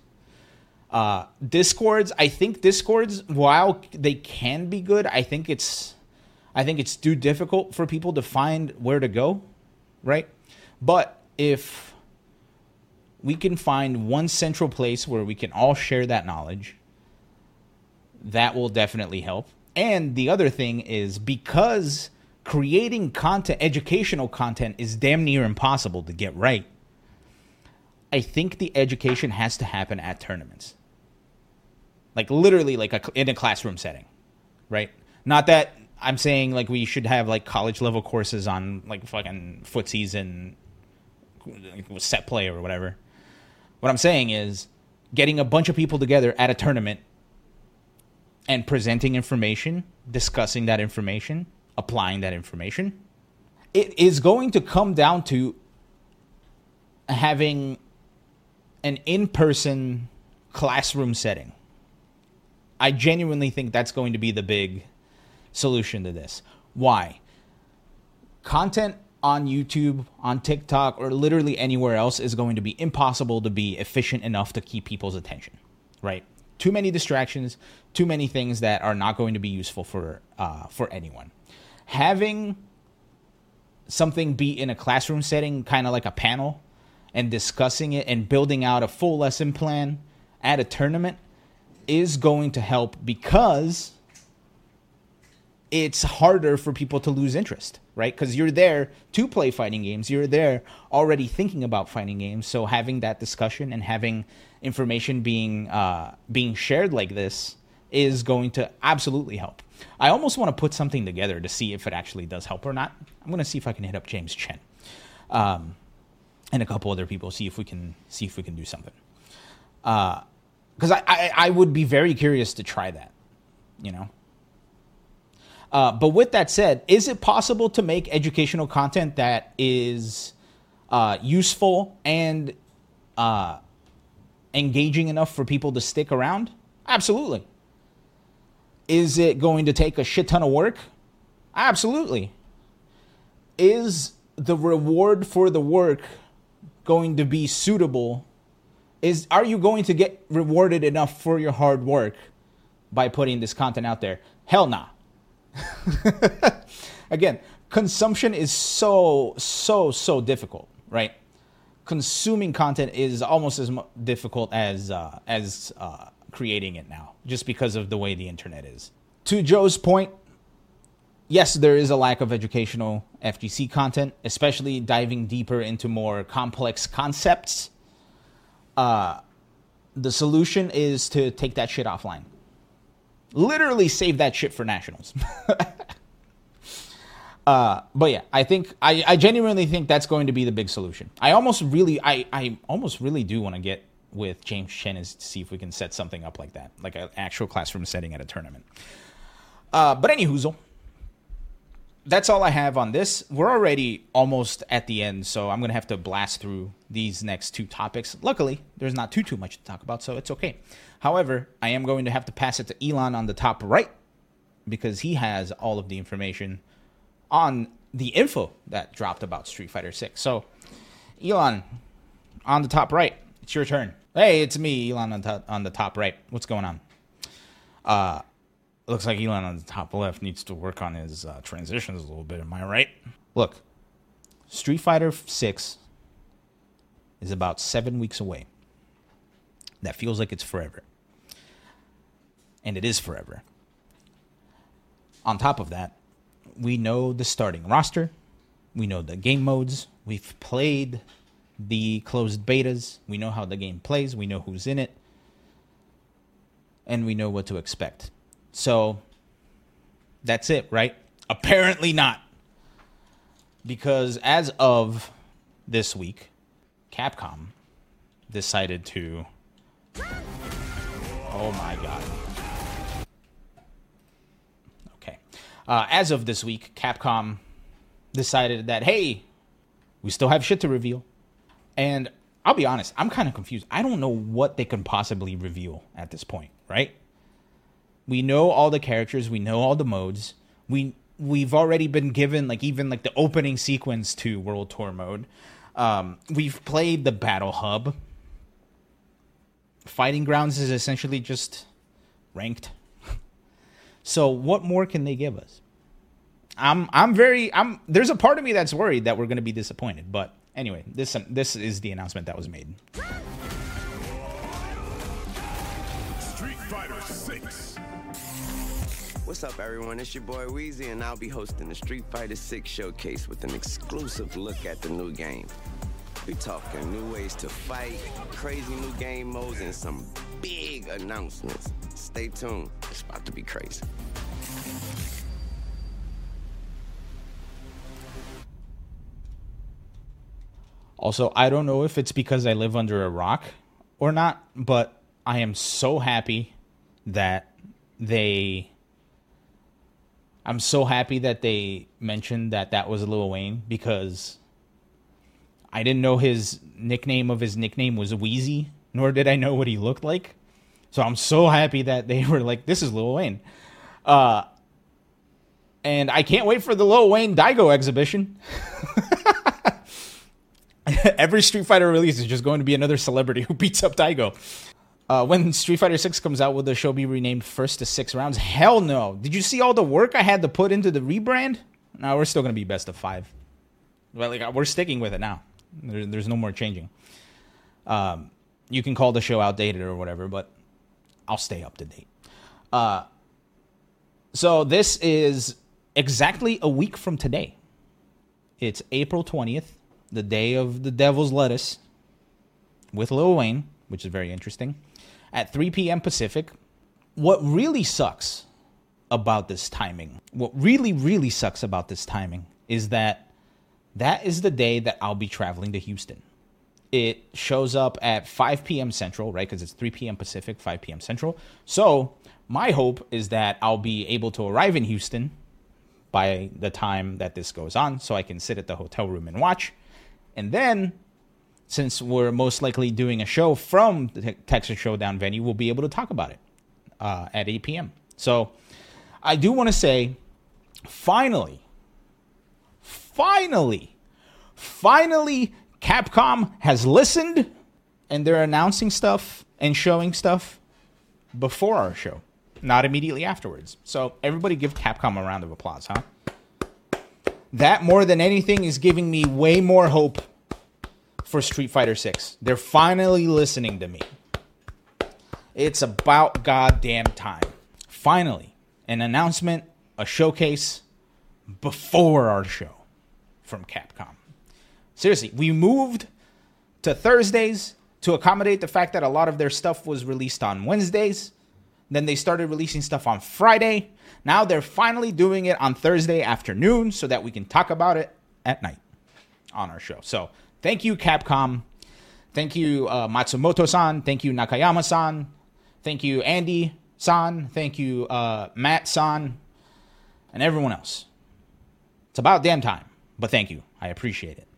Uh, discords, I think discords, while they can be good, I think it's, I think it's too difficult for people to find where to go, right? But if we can find one central place where we can all share that knowledge, that will definitely help. And the other thing is because creating content, educational content, is damn near impossible to get right. I think the education has to happen at tournaments, like literally, like a, in a classroom setting, right? Not that I'm saying like we should have like college level courses on like fucking footsies and set play or whatever. What I'm saying is getting a bunch of people together at a tournament and presenting information, discussing that information, applying that information. It is going to come down to having an in person classroom setting. I genuinely think that's going to be the big solution to this. Why? Content on YouTube, on TikTok, or literally anywhere else is going to be impossible to be efficient enough to keep people's attention, right? Too many distractions, too many things that are not going to be useful for uh, for anyone. Having something be in a classroom setting, kind of like a panel, and discussing it and building out a full lesson plan at a tournament is going to help because it's harder for people to lose interest, right? Because you're there to play fighting games. You're there already thinking about fighting games. So having that discussion and having information being uh, being shared like this is going to absolutely help. I almost want to put something together to see if it actually does help or not. I'm going to see if I can hit up James Chen um, and a couple other people, see if we can see if we can do something. Because I, I I would be very curious to try that, you know. Uh, but with that said, is it possible to make educational content that is uh, useful and uh, engaging enough for people to stick around? Absolutely. Is it going to take a shit ton of work? Absolutely. Is the reward for the work going to be suitable? Is are you going to get rewarded enough for your hard work by putting this content out there? Hell nah. Again, consumption is so so so difficult, right? Consuming content is almost as difficult as uh, as uh, creating it now, just because of the way the internet is. To Joe's point, yes, there is a lack of educational FGC content, especially diving deeper into more complex concepts. Uh, the solution is to take that shit offline. Literally save that shit for nationals. uh, but yeah, I think I, I genuinely think that's going to be the big solution. I almost really I, I almost really do want to get with James Chen is to see if we can set something up like that, like an actual classroom setting at a tournament. Uh, but any that's all I have on this. We're already almost at the end, so I'm gonna have to blast through these next two topics. Luckily, there's not too too much to talk about, so it's okay. However, I am going to have to pass it to Ilan on the top right because he has all of the information on the info that dropped about Street Fighter 6. So, Ilan, on the top right, it's your turn. Hey, it's me, Ilan, on, on the top right. What's going on? Uh, looks like Ilan on the top left needs to work on his uh, transitions a little bit. Am I right? Look, Street Fighter 6 is about seven weeks away. That feels like it's forever. And it is forever. On top of that, we know the starting roster, we know the game modes, we've played the closed betas, we know how the game plays, we know who's in it, and we know what to expect. So that's it, right? Apparently not. Because as of this week, Capcom decided to. Oh my god. Okay. Uh, as of this week, Capcom decided that, hey, we still have shit to reveal. And I'll be honest, I'm kind of confused. I don't know what they can possibly reveal at this point, right? We know all the characters, we know all the modes. We we've already been given like even like the opening sequence to World Tour mode. Um, we've played the Battle Hub. Fighting Grounds is essentially just ranked. so what more can they give us? I'm I'm very I'm there's a part of me that's worried that we're going to be disappointed, but anyway, this um, this is the announcement that was made. Street Fighter 6. What's up, everyone? It's your boy Weezy, and I'll be hosting the Street Fighter 6 showcase with an exclusive look at the new game. We talking new ways to fight, crazy new game modes, and some big announcements. Stay tuned. It's about to be crazy. Also, I don't know if it's because I live under a rock or not, but I am so happy that they. I'm so happy that they mentioned that that was Lil Wayne because I didn't know his nickname of his nickname was Weezy, nor did I know what he looked like. So I'm so happy that they were like, "This is Lil Wayne," uh, and I can't wait for the Lil Wayne Daigo exhibition. Every Street Fighter release is just going to be another celebrity who beats up Daigo. Uh, when Street Fighter 6 comes out, will the show be renamed first to six rounds? Hell no. Did you see all the work I had to put into the rebrand? No, we're still going to be best of five. Well, like we're sticking with it now. There, there's no more changing. Um, you can call the show outdated or whatever, but I'll stay up to date. Uh, so this is exactly a week from today. It's April 20th, the day of the Devil's Lettuce with Lil Wayne, which is very interesting, at 3 p.m. Pacific. What really sucks about this timing, what really, really sucks about this timing is that that is the day that I'll be traveling to Houston. It shows up at 5 p.m. Central, right? Because it's 3 p.m. Pacific, 5 p.m. Central. So my hope is that I'll be able to arrive in Houston by the time that this goes on so I can sit at the hotel room and watch. And then, since we're most likely doing a show from the Texas Showdown venue, we'll be able to talk about it uh, at 8 p.m. So I do want to say, finally, finally, finally, Capcom has listened and they're announcing stuff and showing stuff before our show, not immediately afterwards. So everybody give Capcom a round of applause, huh? That more than anything is giving me way more hope for Street Fighter 6. They're finally listening to me. It's about goddamn time. Finally, an announcement, a showcase before our show from Capcom. Seriously, we moved to Thursdays to accommodate the fact that a lot of their stuff was released on Wednesdays. Then they started releasing stuff on Friday. Now they're finally doing it on Thursday afternoon so that we can talk about it at night on our show. So thank you, Capcom. Thank you, uh, Matsumoto san. Thank you, Nakayama san. Thank you, Andy san. Thank you, uh, Matt san. And everyone else. It's about damn time. But thank you. I appreciate it.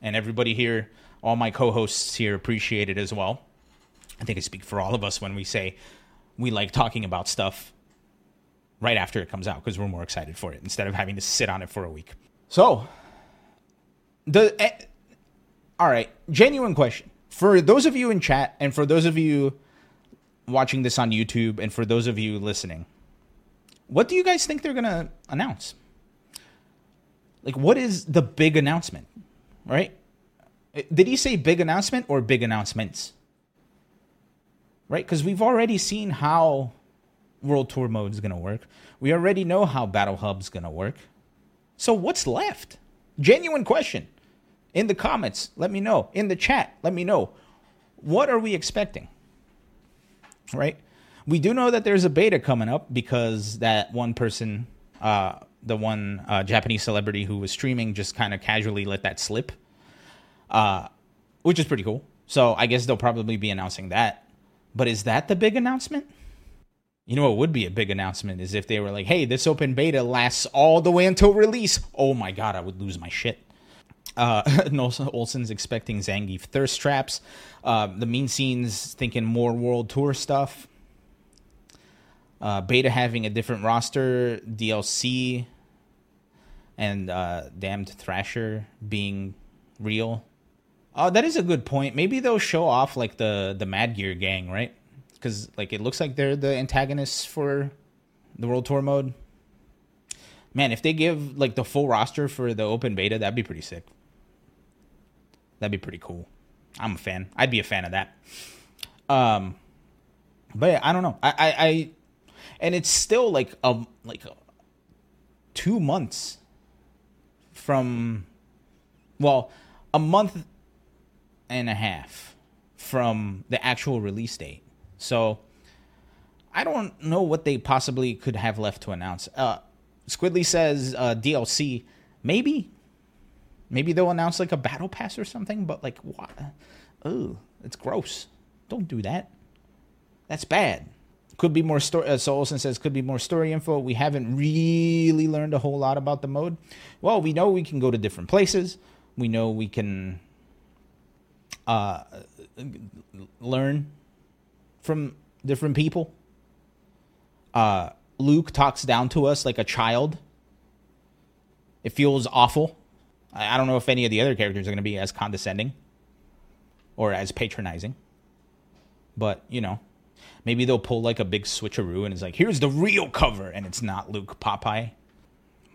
And everybody here, all my co hosts here appreciate it as well. I think I speak for all of us when we say we like talking about stuff right after it comes out because we're more excited for it instead of having to sit on it for a week. So, the. Eh, all right, genuine question. For those of you in chat and for those of you watching this on YouTube and for those of you listening, what do you guys think they're to announce? Like, what is the big announcement? Right? Did he say big announcement or big announcements? Right? Because we've already seen how World Tour mode is going to work. We already know how Battle Hub is going to work. So, what's left? Genuine question. In the comments, let me know. In the chat, let me know. What are we expecting? Right? We do know that there's a beta coming up because that one person uh, the one uh, Japanese celebrity who was streaming just kind of casually let that slip, uh, which is pretty cool. So I guess they'll probably be announcing that. But is that the big announcement? You know what would be a big announcement is if they were like, "Hey, this open beta lasts all the way until release." Oh my god, I would lose my shit. Uh, Olson's expecting Zangief thirst traps. Uh, the mean scenes thinking more world tour stuff. Uh, Beta having a different roster, DLC, and uh, Damned Thrasher being real. Oh, that is a good point. Maybe they'll show off like the the Mad Gear gang, right? Because like it looks like they're the antagonists for the World Tour mode. Man, if they give like the full roster for the open beta, that'd be pretty sick. That'd be pretty cool. I'm a fan. I'd be a fan of that. Um, but yeah, I don't know. I, I, I and it's still like a like a, two months from well a month and a half from the actual release date so i don't know what they possibly could have left to announce uh squidly says uh dlc maybe maybe they'll announce like a battle pass or something but like what oh it's gross don't do that that's bad could be more story. Uh, so Olsen says could be more story info. We haven't really learned a whole lot about the mode. Well, we know we can go to different places. We know we can uh, learn from different people. Uh, Luke talks down to us like a child. It feels awful. I don't know if any of the other characters are going to be as condescending or as patronizing. But, you know, Maybe they'll pull like a big switcheroo and it's like, here's the real cover, and it's not Luke Popeye.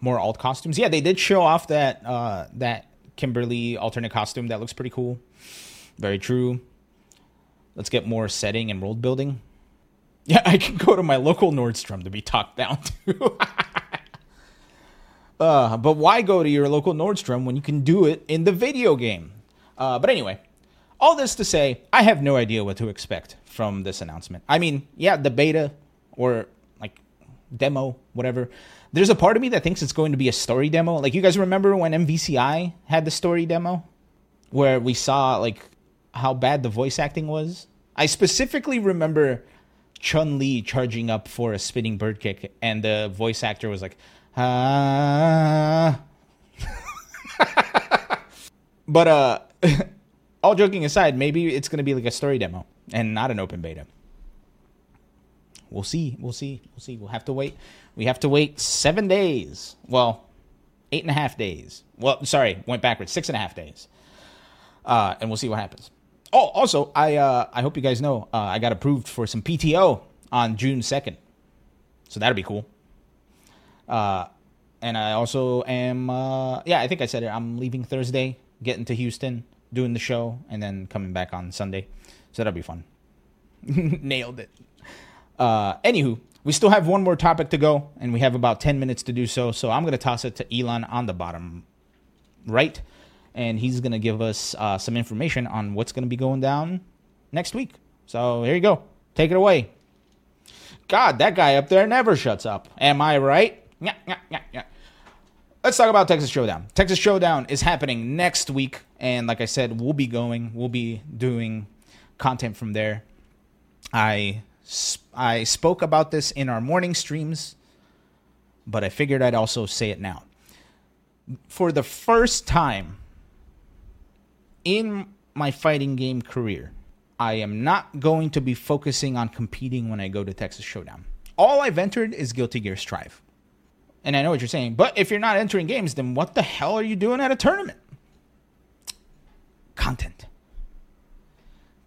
More alt costumes. Yeah, they did show off that uh, that Kimberly alternate costume. That looks pretty cool. Very true. Let's get more setting and world building. Yeah, I can go to my local Nordstrom to be talked down to. uh, but why go to your local Nordstrom when you can do it in the video game? Uh, but anyway, all this to say, I have no idea what to expect from this announcement. I mean, yeah, the beta or like demo, whatever. There's a part of me that thinks it's going to be a story demo. Like you guys remember when MVCI had the story demo where we saw like how bad the voice acting was? I specifically remember Chun Li charging up for a spinning bird kick and the voice actor was like, ah. but uh all joking aside, maybe it's to be like a story demo and not an open beta. We'll see. We'll see. We'll see. We'll have to wait. We have to wait seven days. Well, eight and a half days. Well, sorry, went backwards. Six and a half days. Uh, and we'll see what happens. Oh, also, I uh, I hope you guys know uh, I got approved for some PTO on June second, so that'll be cool. Uh, and I also am. Uh, yeah, I think I said it. I'm leaving Thursday, getting to Houston, doing the show, and then coming back on Sunday. So that'll be fun. Nailed it. Uh, anywho, we still have one more topic to go, and we have about 10 minutes to do so. So I'm to toss it to Ilan on the bottom right, and he's going to give us uh, some information on what's going to be going down next week. So here you go. Take it away. God, that guy up there never shuts up. Am I right? Yeah, yeah, yeah, yeah. Let's talk about Texas Showdown. Texas Showdown is happening next week, and like I said, we'll be going. We'll be doing content from there. I I spoke about this in our morning streams, but I figured I'd also say it now. for the first time in my fighting game career, I am not going to be focusing on competing when I go to Texas Showdown. All I've entered is Guilty Gear Strive. And I know what you're saying, but if you're not entering games, then what the hell are you doing at a tournament? Content.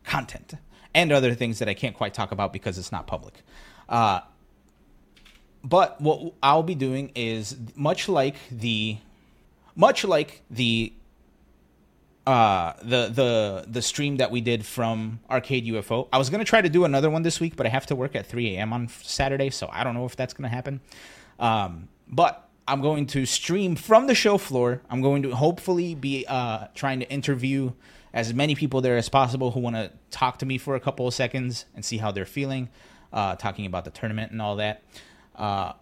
Content. And other things that I can't quite talk about because it's not public. Uh, but what I'll be doing is much like the much like the uh the the the stream that we did from arcade ufo i was to try to do another one this week but i have to work at 3 a.m on saturday so i don't know if that's to happen. Um but i'm going to stream from the show floor. I'm going to hopefully be uh trying to interview as many people there as possible who want to talk to me for a couple of seconds and see how they're feeling uh talking about the tournament and all that. Uh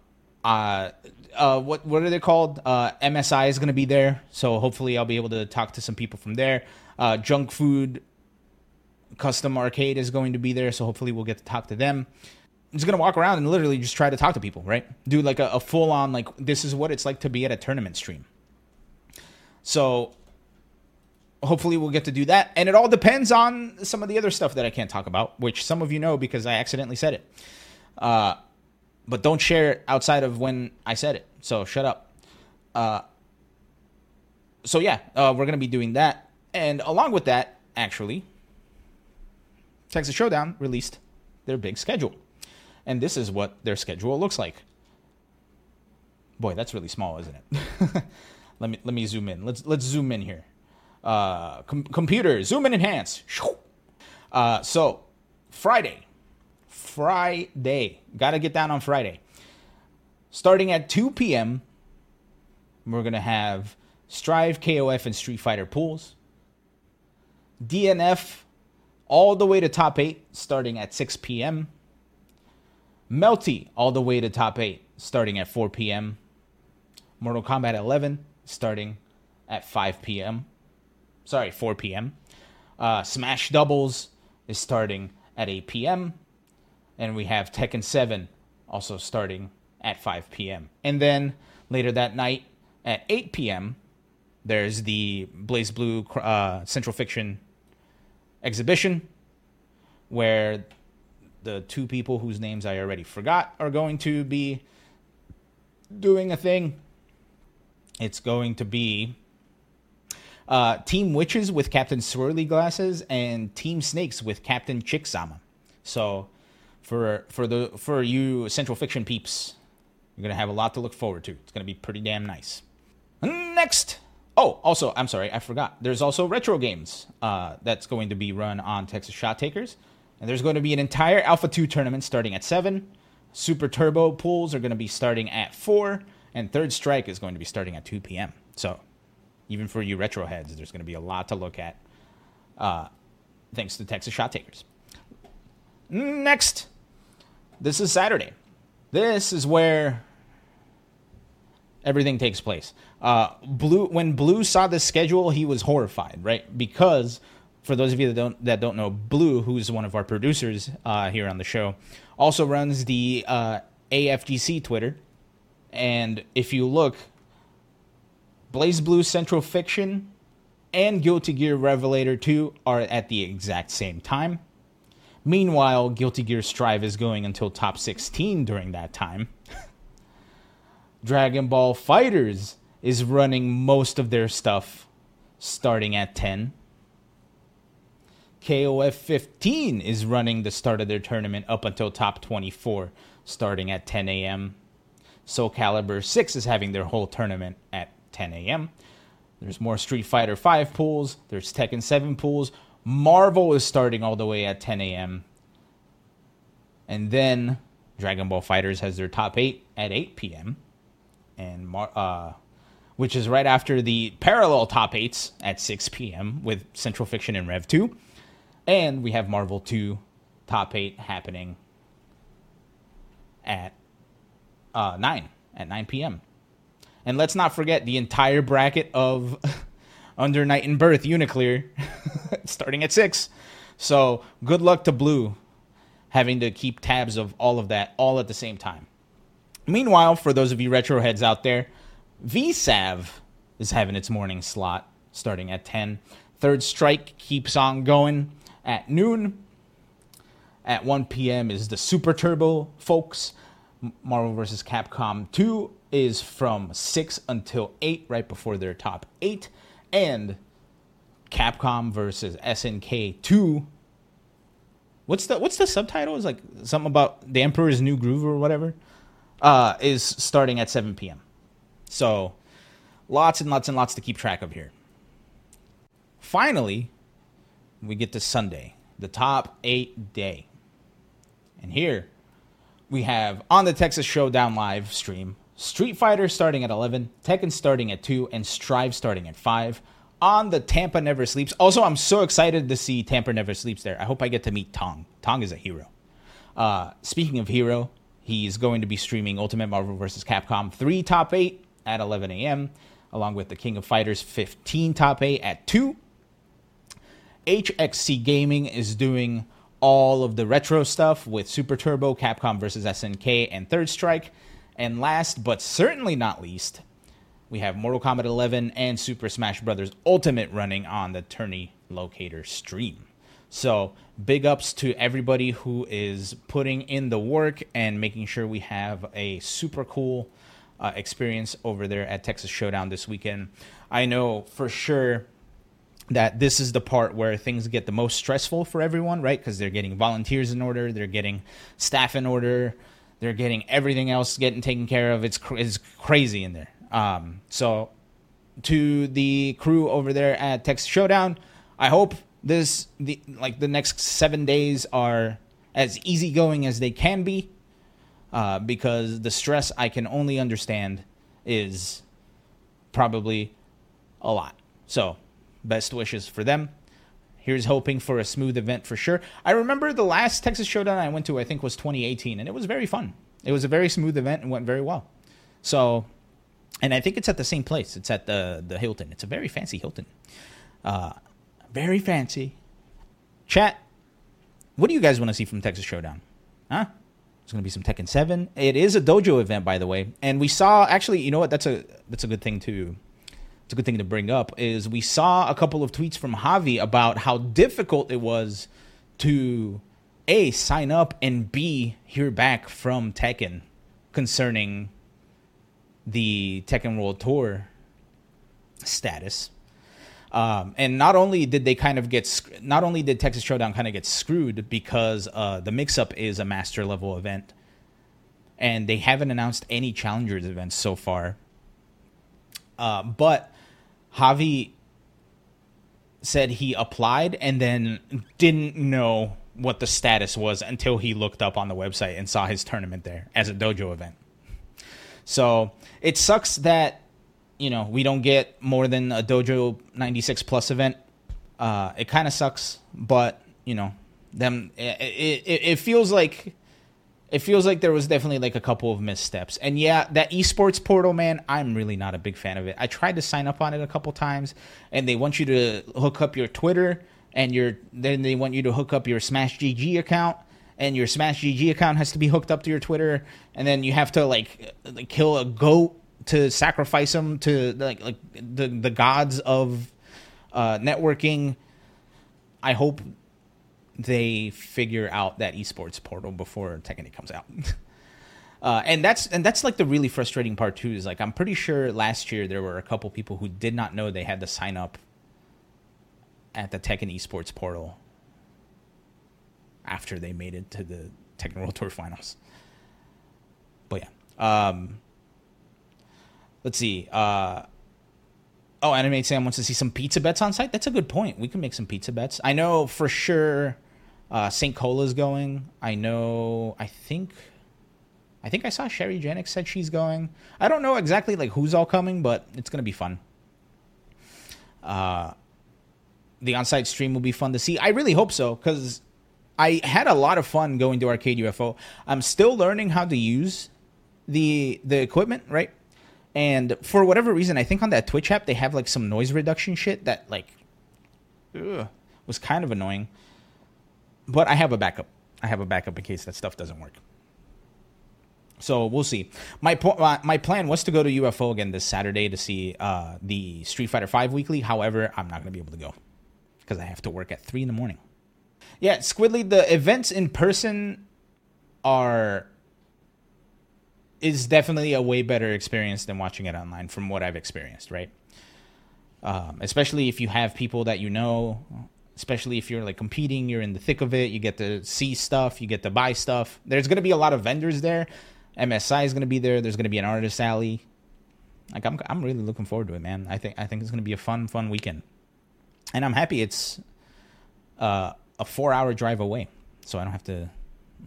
uh, what what are they called? Uh, MSI is going to be there, so hopefully I'll be able to talk to some people from there. Uh, Junk Food Custom Arcade is going to be there, so hopefully we'll get to talk to them. I'm just gonna walk around and literally just try to talk to people, right? Do like a, a full on like this is what it's like to be at a tournament stream. So hopefully we'll get to do that, and it all depends on some of the other stuff that I can't talk about, which some of you know because I accidentally said it. Uh, but don't share it outside of when I said it. So shut up. Uh, so yeah, uh, we're gonna be doing that, and along with that, actually, Texas Showdown released their big schedule, and this is what their schedule looks like. Boy, that's really small, isn't it? let me let me zoom in. Let's let's zoom in here. Uh, com- computer, zoom in, enhance. Uh, so Friday, Friday. Got to get down on Friday. Starting at 2 p.m., we're going to have Strive, KOF, and Street Fighter pools. DNF all the way to top 8 starting at 6 p.m. Melty all the way to top 8 starting at 4 p.m. Mortal Kombat 11 starting at 5 p.m. Sorry, 4 p.m. Uh, Smash Doubles is starting at 8 p.m and we have Tekken 7 also starting at 5 p.m. And then later that night at 8 p.m., there's the BlazBlue uh, Central Fiction exhibition where the two people whose names I already forgot are going to be doing a thing. It's going to be uh, Team Witches with Captain Swirly Glasses and Team Snakes with Captain Chicksama. So for for the for you Central Fiction peeps. You're gonna have a lot to look forward to. It's gonna be pretty damn nice. Next. Oh, also, I'm sorry, I forgot. There's also retro games uh, that's going to be run on Texas Shot Takers, and there's going to be an entire Alpha Two tournament starting at seven. Super Turbo pools are going to be starting at four, and Third Strike is going to be starting at two p.m. So, even for you retro heads, there's going to be a lot to look at. Uh, thanks to Texas Shot Takers. Next, this is Saturday. This is where everything takes place. Uh, Blue, when Blue saw the schedule, he was horrified, right? Because for those of you that don't that don't know, Blue, who's one of our producers uh, here on the show, also runs the uh, AFGC Twitter. And if you look, BlazBlue Central Fiction and Guilty Gear Revelator 2 are at the exact same time. Meanwhile, Guilty Gear Strive is going until top 16 during that time. Dragon Ball FighterZ is running most of their stuff starting at 10. KOF 15 is running the start of their tournament up until top 24 starting at 10 a.m. Soul Calibur 6 is having their whole tournament at 10 a.m. There's more Street Fighter 5 pools, there's Tekken 7 pools, Marvel is starting all the way at 10 a.m. And then Dragon Ball FighterZ has their top eight at 8 p.m. And Mar- uh, which is right after the parallel top eights at 6 p.m. with Central Fiction and Rev 2. And we have Marvel 2 top eight happening at uh, 9 at 9 p.m. And let's not forget the entire bracket of Under Night In-Birth Uniclear starting at 6. So good luck to Blue having to keep tabs of all of that all at the same time. Meanwhile, for those of you retro heads out there, VSAV is having its morning slot starting at 10. Third Strike keeps on going at noon. At 1 p.m. is the Super Turbo folks. Marvel vs. Capcom 2 is from 6 until 8, right before their top 8. And Capcom versus SNK 2. What's the what's the subtitle? Is like something about the Emperor's New Groove or whatever. Uh, is starting at 7 p.m. So lots and lots and lots to keep track of here. Finally, we get to Sunday, the top eight day. And here we have on the Texas Showdown live stream Street Fighter starting at 11, Tekken starting at 2, and Strive starting at 5 on the Tampa Never Sleeps. Also, I'm so excited to see Tampa Never Sleeps there. I hope I get to meet Tong. Tong is a hero. Uh, speaking of hero, he's going to be streaming Ultimate Marvel vs. Capcom 3 Top 8 at 11 a.m., along with the King of Fighters 15 Top 8 at 2. HXC Gaming is doing all of the retro stuff with Super Turbo, Capcom vs. SNK, and Third Strike. And last but certainly not least, we have Mortal Kombat 11 and Super Smash Bros. Ultimate running on the Tourney Locator stream. So, big ups to everybody who is putting in the work and making sure we have a super cool uh, experience over there at Texas Showdown this weekend. I know for sure that this is the part where things get the most stressful for everyone, right? Because they're getting volunteers in order, they're getting staff in order, they're getting everything else getting taken care of. It's cr- it's crazy in there. Um, so to the crew over there at Texas Showdown, I hope this the like the next seven days are as easygoing as they can be, uh, because the stress I can only understand is probably a lot. So Best wishes for them. Here's hoping for a smooth event for sure. I remember the last Texas Showdown I went to, I think, was 2018, and it was very fun. It was a very smooth event and went very well. So, and I think it's at the same place. It's at the the Hilton. It's a very fancy Hilton. Uh, very fancy. Chat. What do you guys want to see from Texas Showdown? Huh? There's going to be some Tekken 7. It is a dojo event, by the way, and we saw actually. You know what? That's a that's a good thing too it's a good thing to bring up is we saw a couple of tweets from Javi about how difficult it was to a sign up and b hear back from Tekken concerning the Tekken World Tour status. Um, and not only did they kind of get, not only did Texas Showdown kind of get screwed because uh, the mix-up is a master level event, and they haven't announced any challengers events so far. Uh, but Javi said he applied and then didn't know what the status was until he looked up on the website and saw his tournament there as a dojo event. So it sucks that you know we don't get more than a dojo 96 plus event. Uh, it kind of sucks, but you know them. It, it, it feels like it feels like there was definitely like a couple of missteps. And yeah, that esports portal, man, I'm really not a big fan of it. I tried to sign up on it a couple times, and they want you to hook up your Twitter, and your then they want you to hook up your Smash GG account, and your Smash GG account has to be hooked up to your Twitter, and then you have to like, kill a goat to sacrifice them to like like the the gods of uh, networking. I hope they figure out that esports portal before Tekken comes out. uh, and that's and that's like the really frustrating part too. Is like I'm pretty sure last year there were a couple people who did not know they had to sign up at the Tekken esports portal after they made it to the Tekken World Tour Finals. But yeah, um, let's see. Uh, oh, Animate Sam wants to see some pizza bets on site. That's a good point. We can make some pizza bets. I know for sure uh, St. Cola's going. I know. I think. I think I saw Sherry Janik said she's going. I don't know exactly like who's all coming, but it's gonna be fun. Uh, the on-site stream will be fun to see. I really hope so because I had a lot of fun going to Arcade UFO. I'm still learning how to use the the equipment, right? And for whatever reason, I think on that Twitch app they have like some noise reduction shit that like ugh, was kind of annoying. But I have a backup. I have a backup in case that stuff doesn't work. So we'll see. My po- my, my plan was to go to UFO again this Saturday to see uh, the Street Fighter Five weekly. However, I'm not gonna be able to go because I have to work at three in the morning. Yeah, Squidly, the events in person are is definitely a way better experience than watching it online from what I've experienced, right? Um, especially if you have people that you know, especially if you're like competing, you're in the thick of it, you get to see stuff, you get to buy stuff. There's going to be a lot of vendors there. MSI is going to be there. There's going to be an artist alley. Like I'm, I'm really looking forward to it, man. I think, I think it's going to be a fun, fun weekend, and I'm happy it's uh, a four-hour drive away, so I don't have to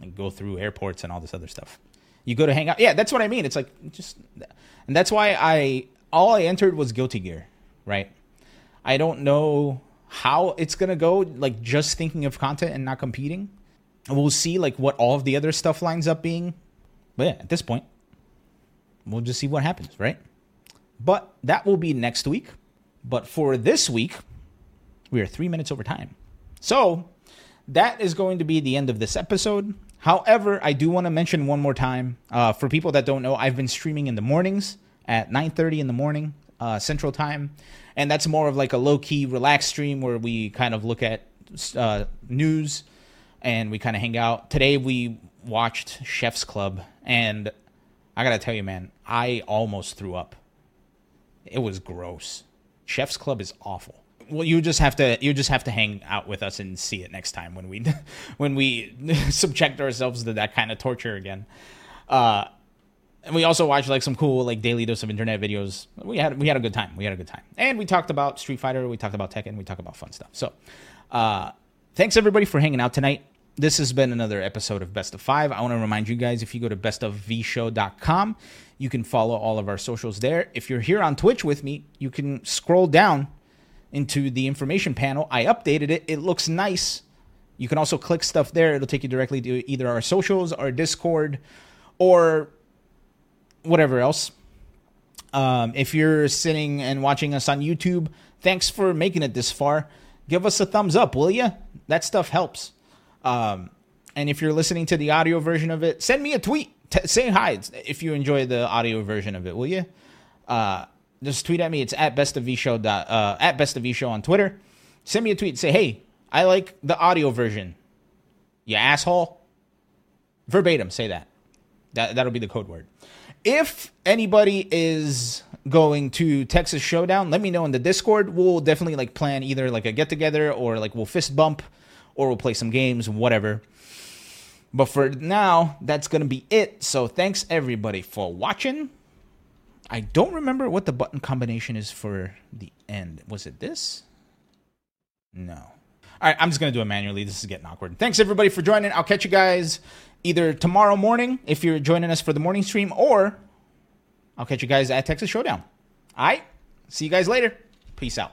like, go through airports and all this other stuff. You go to hang out. Yeah, that's what I mean. It's like just, and that's why I all I entered was Guilty Gear, right? I don't know how it's gonna go. Like just thinking of content and not competing. We'll see like what all of the other stuff lines up being. But yeah, at this point, we'll just see what happens, right? But that will be next week. But for this week, we are three minutes over time. So that is going to be the end of this episode. However, I do want to mention one more time uh, for people that don't know, I've been streaming in the mornings at 9:30 in the morning uh, Central Time, and that's more of like a low key, relaxed stream where we kind of look at uh, news and we kind of hang out. Today we watched Chef's Club, and I gotta tell you, man, I almost threw up. It was gross. Chef's Club is awful well, you just have to you just have to hang out with us and see it next time when we when we subject ourselves to that kind of torture again. Uh, and we also watched like some cool like daily dose of internet videos. We had we had a good time. We had a good time, and we talked about Street Fighter. We talked about Tekken. We talked about fun stuff. So, uh, thanks everybody for hanging out tonight. This has been another episode of Best of Five. I want to remind you guys if you go to bestofvshow.com, you can follow all of our socials there. If you're here on Twitch with me, you can scroll down into the information panel. I updated it. It looks nice. You can also click stuff there. It'll take you directly to either our socials, our Discord, or whatever else. Um, if you're sitting and watching us on YouTube, thanks for making it this far. Give us a thumbs up, will you? That stuff helps. Um, and if you're listening to the audio version of it, send me a tweet. T- say hi if you enjoy the audio version of it, will you? Uh, just tweet at me. It's at best of v show uh, at best of v show on Twitter. Send me a tweet. Say, hey, I like the audio version. You asshole. Verbatim, say that. That that'll be the code word. If anybody is going to Texas Showdown, let me know in the Discord. We'll definitely like plan either like a get together or like we'll fist bump or we'll play some games, whatever. But for now, that's gonna be it. So thanks everybody for watching. I don't remember what the button combination is for the end. Was it this? No. All right, I'm just going to do it manually. This is getting awkward. Thanks, everybody, for joining. I'll catch you guys either tomorrow morning if you're joining us for the morning stream, or I'll catch you guys at Texas Showdown. All right, see you guys later. Peace out.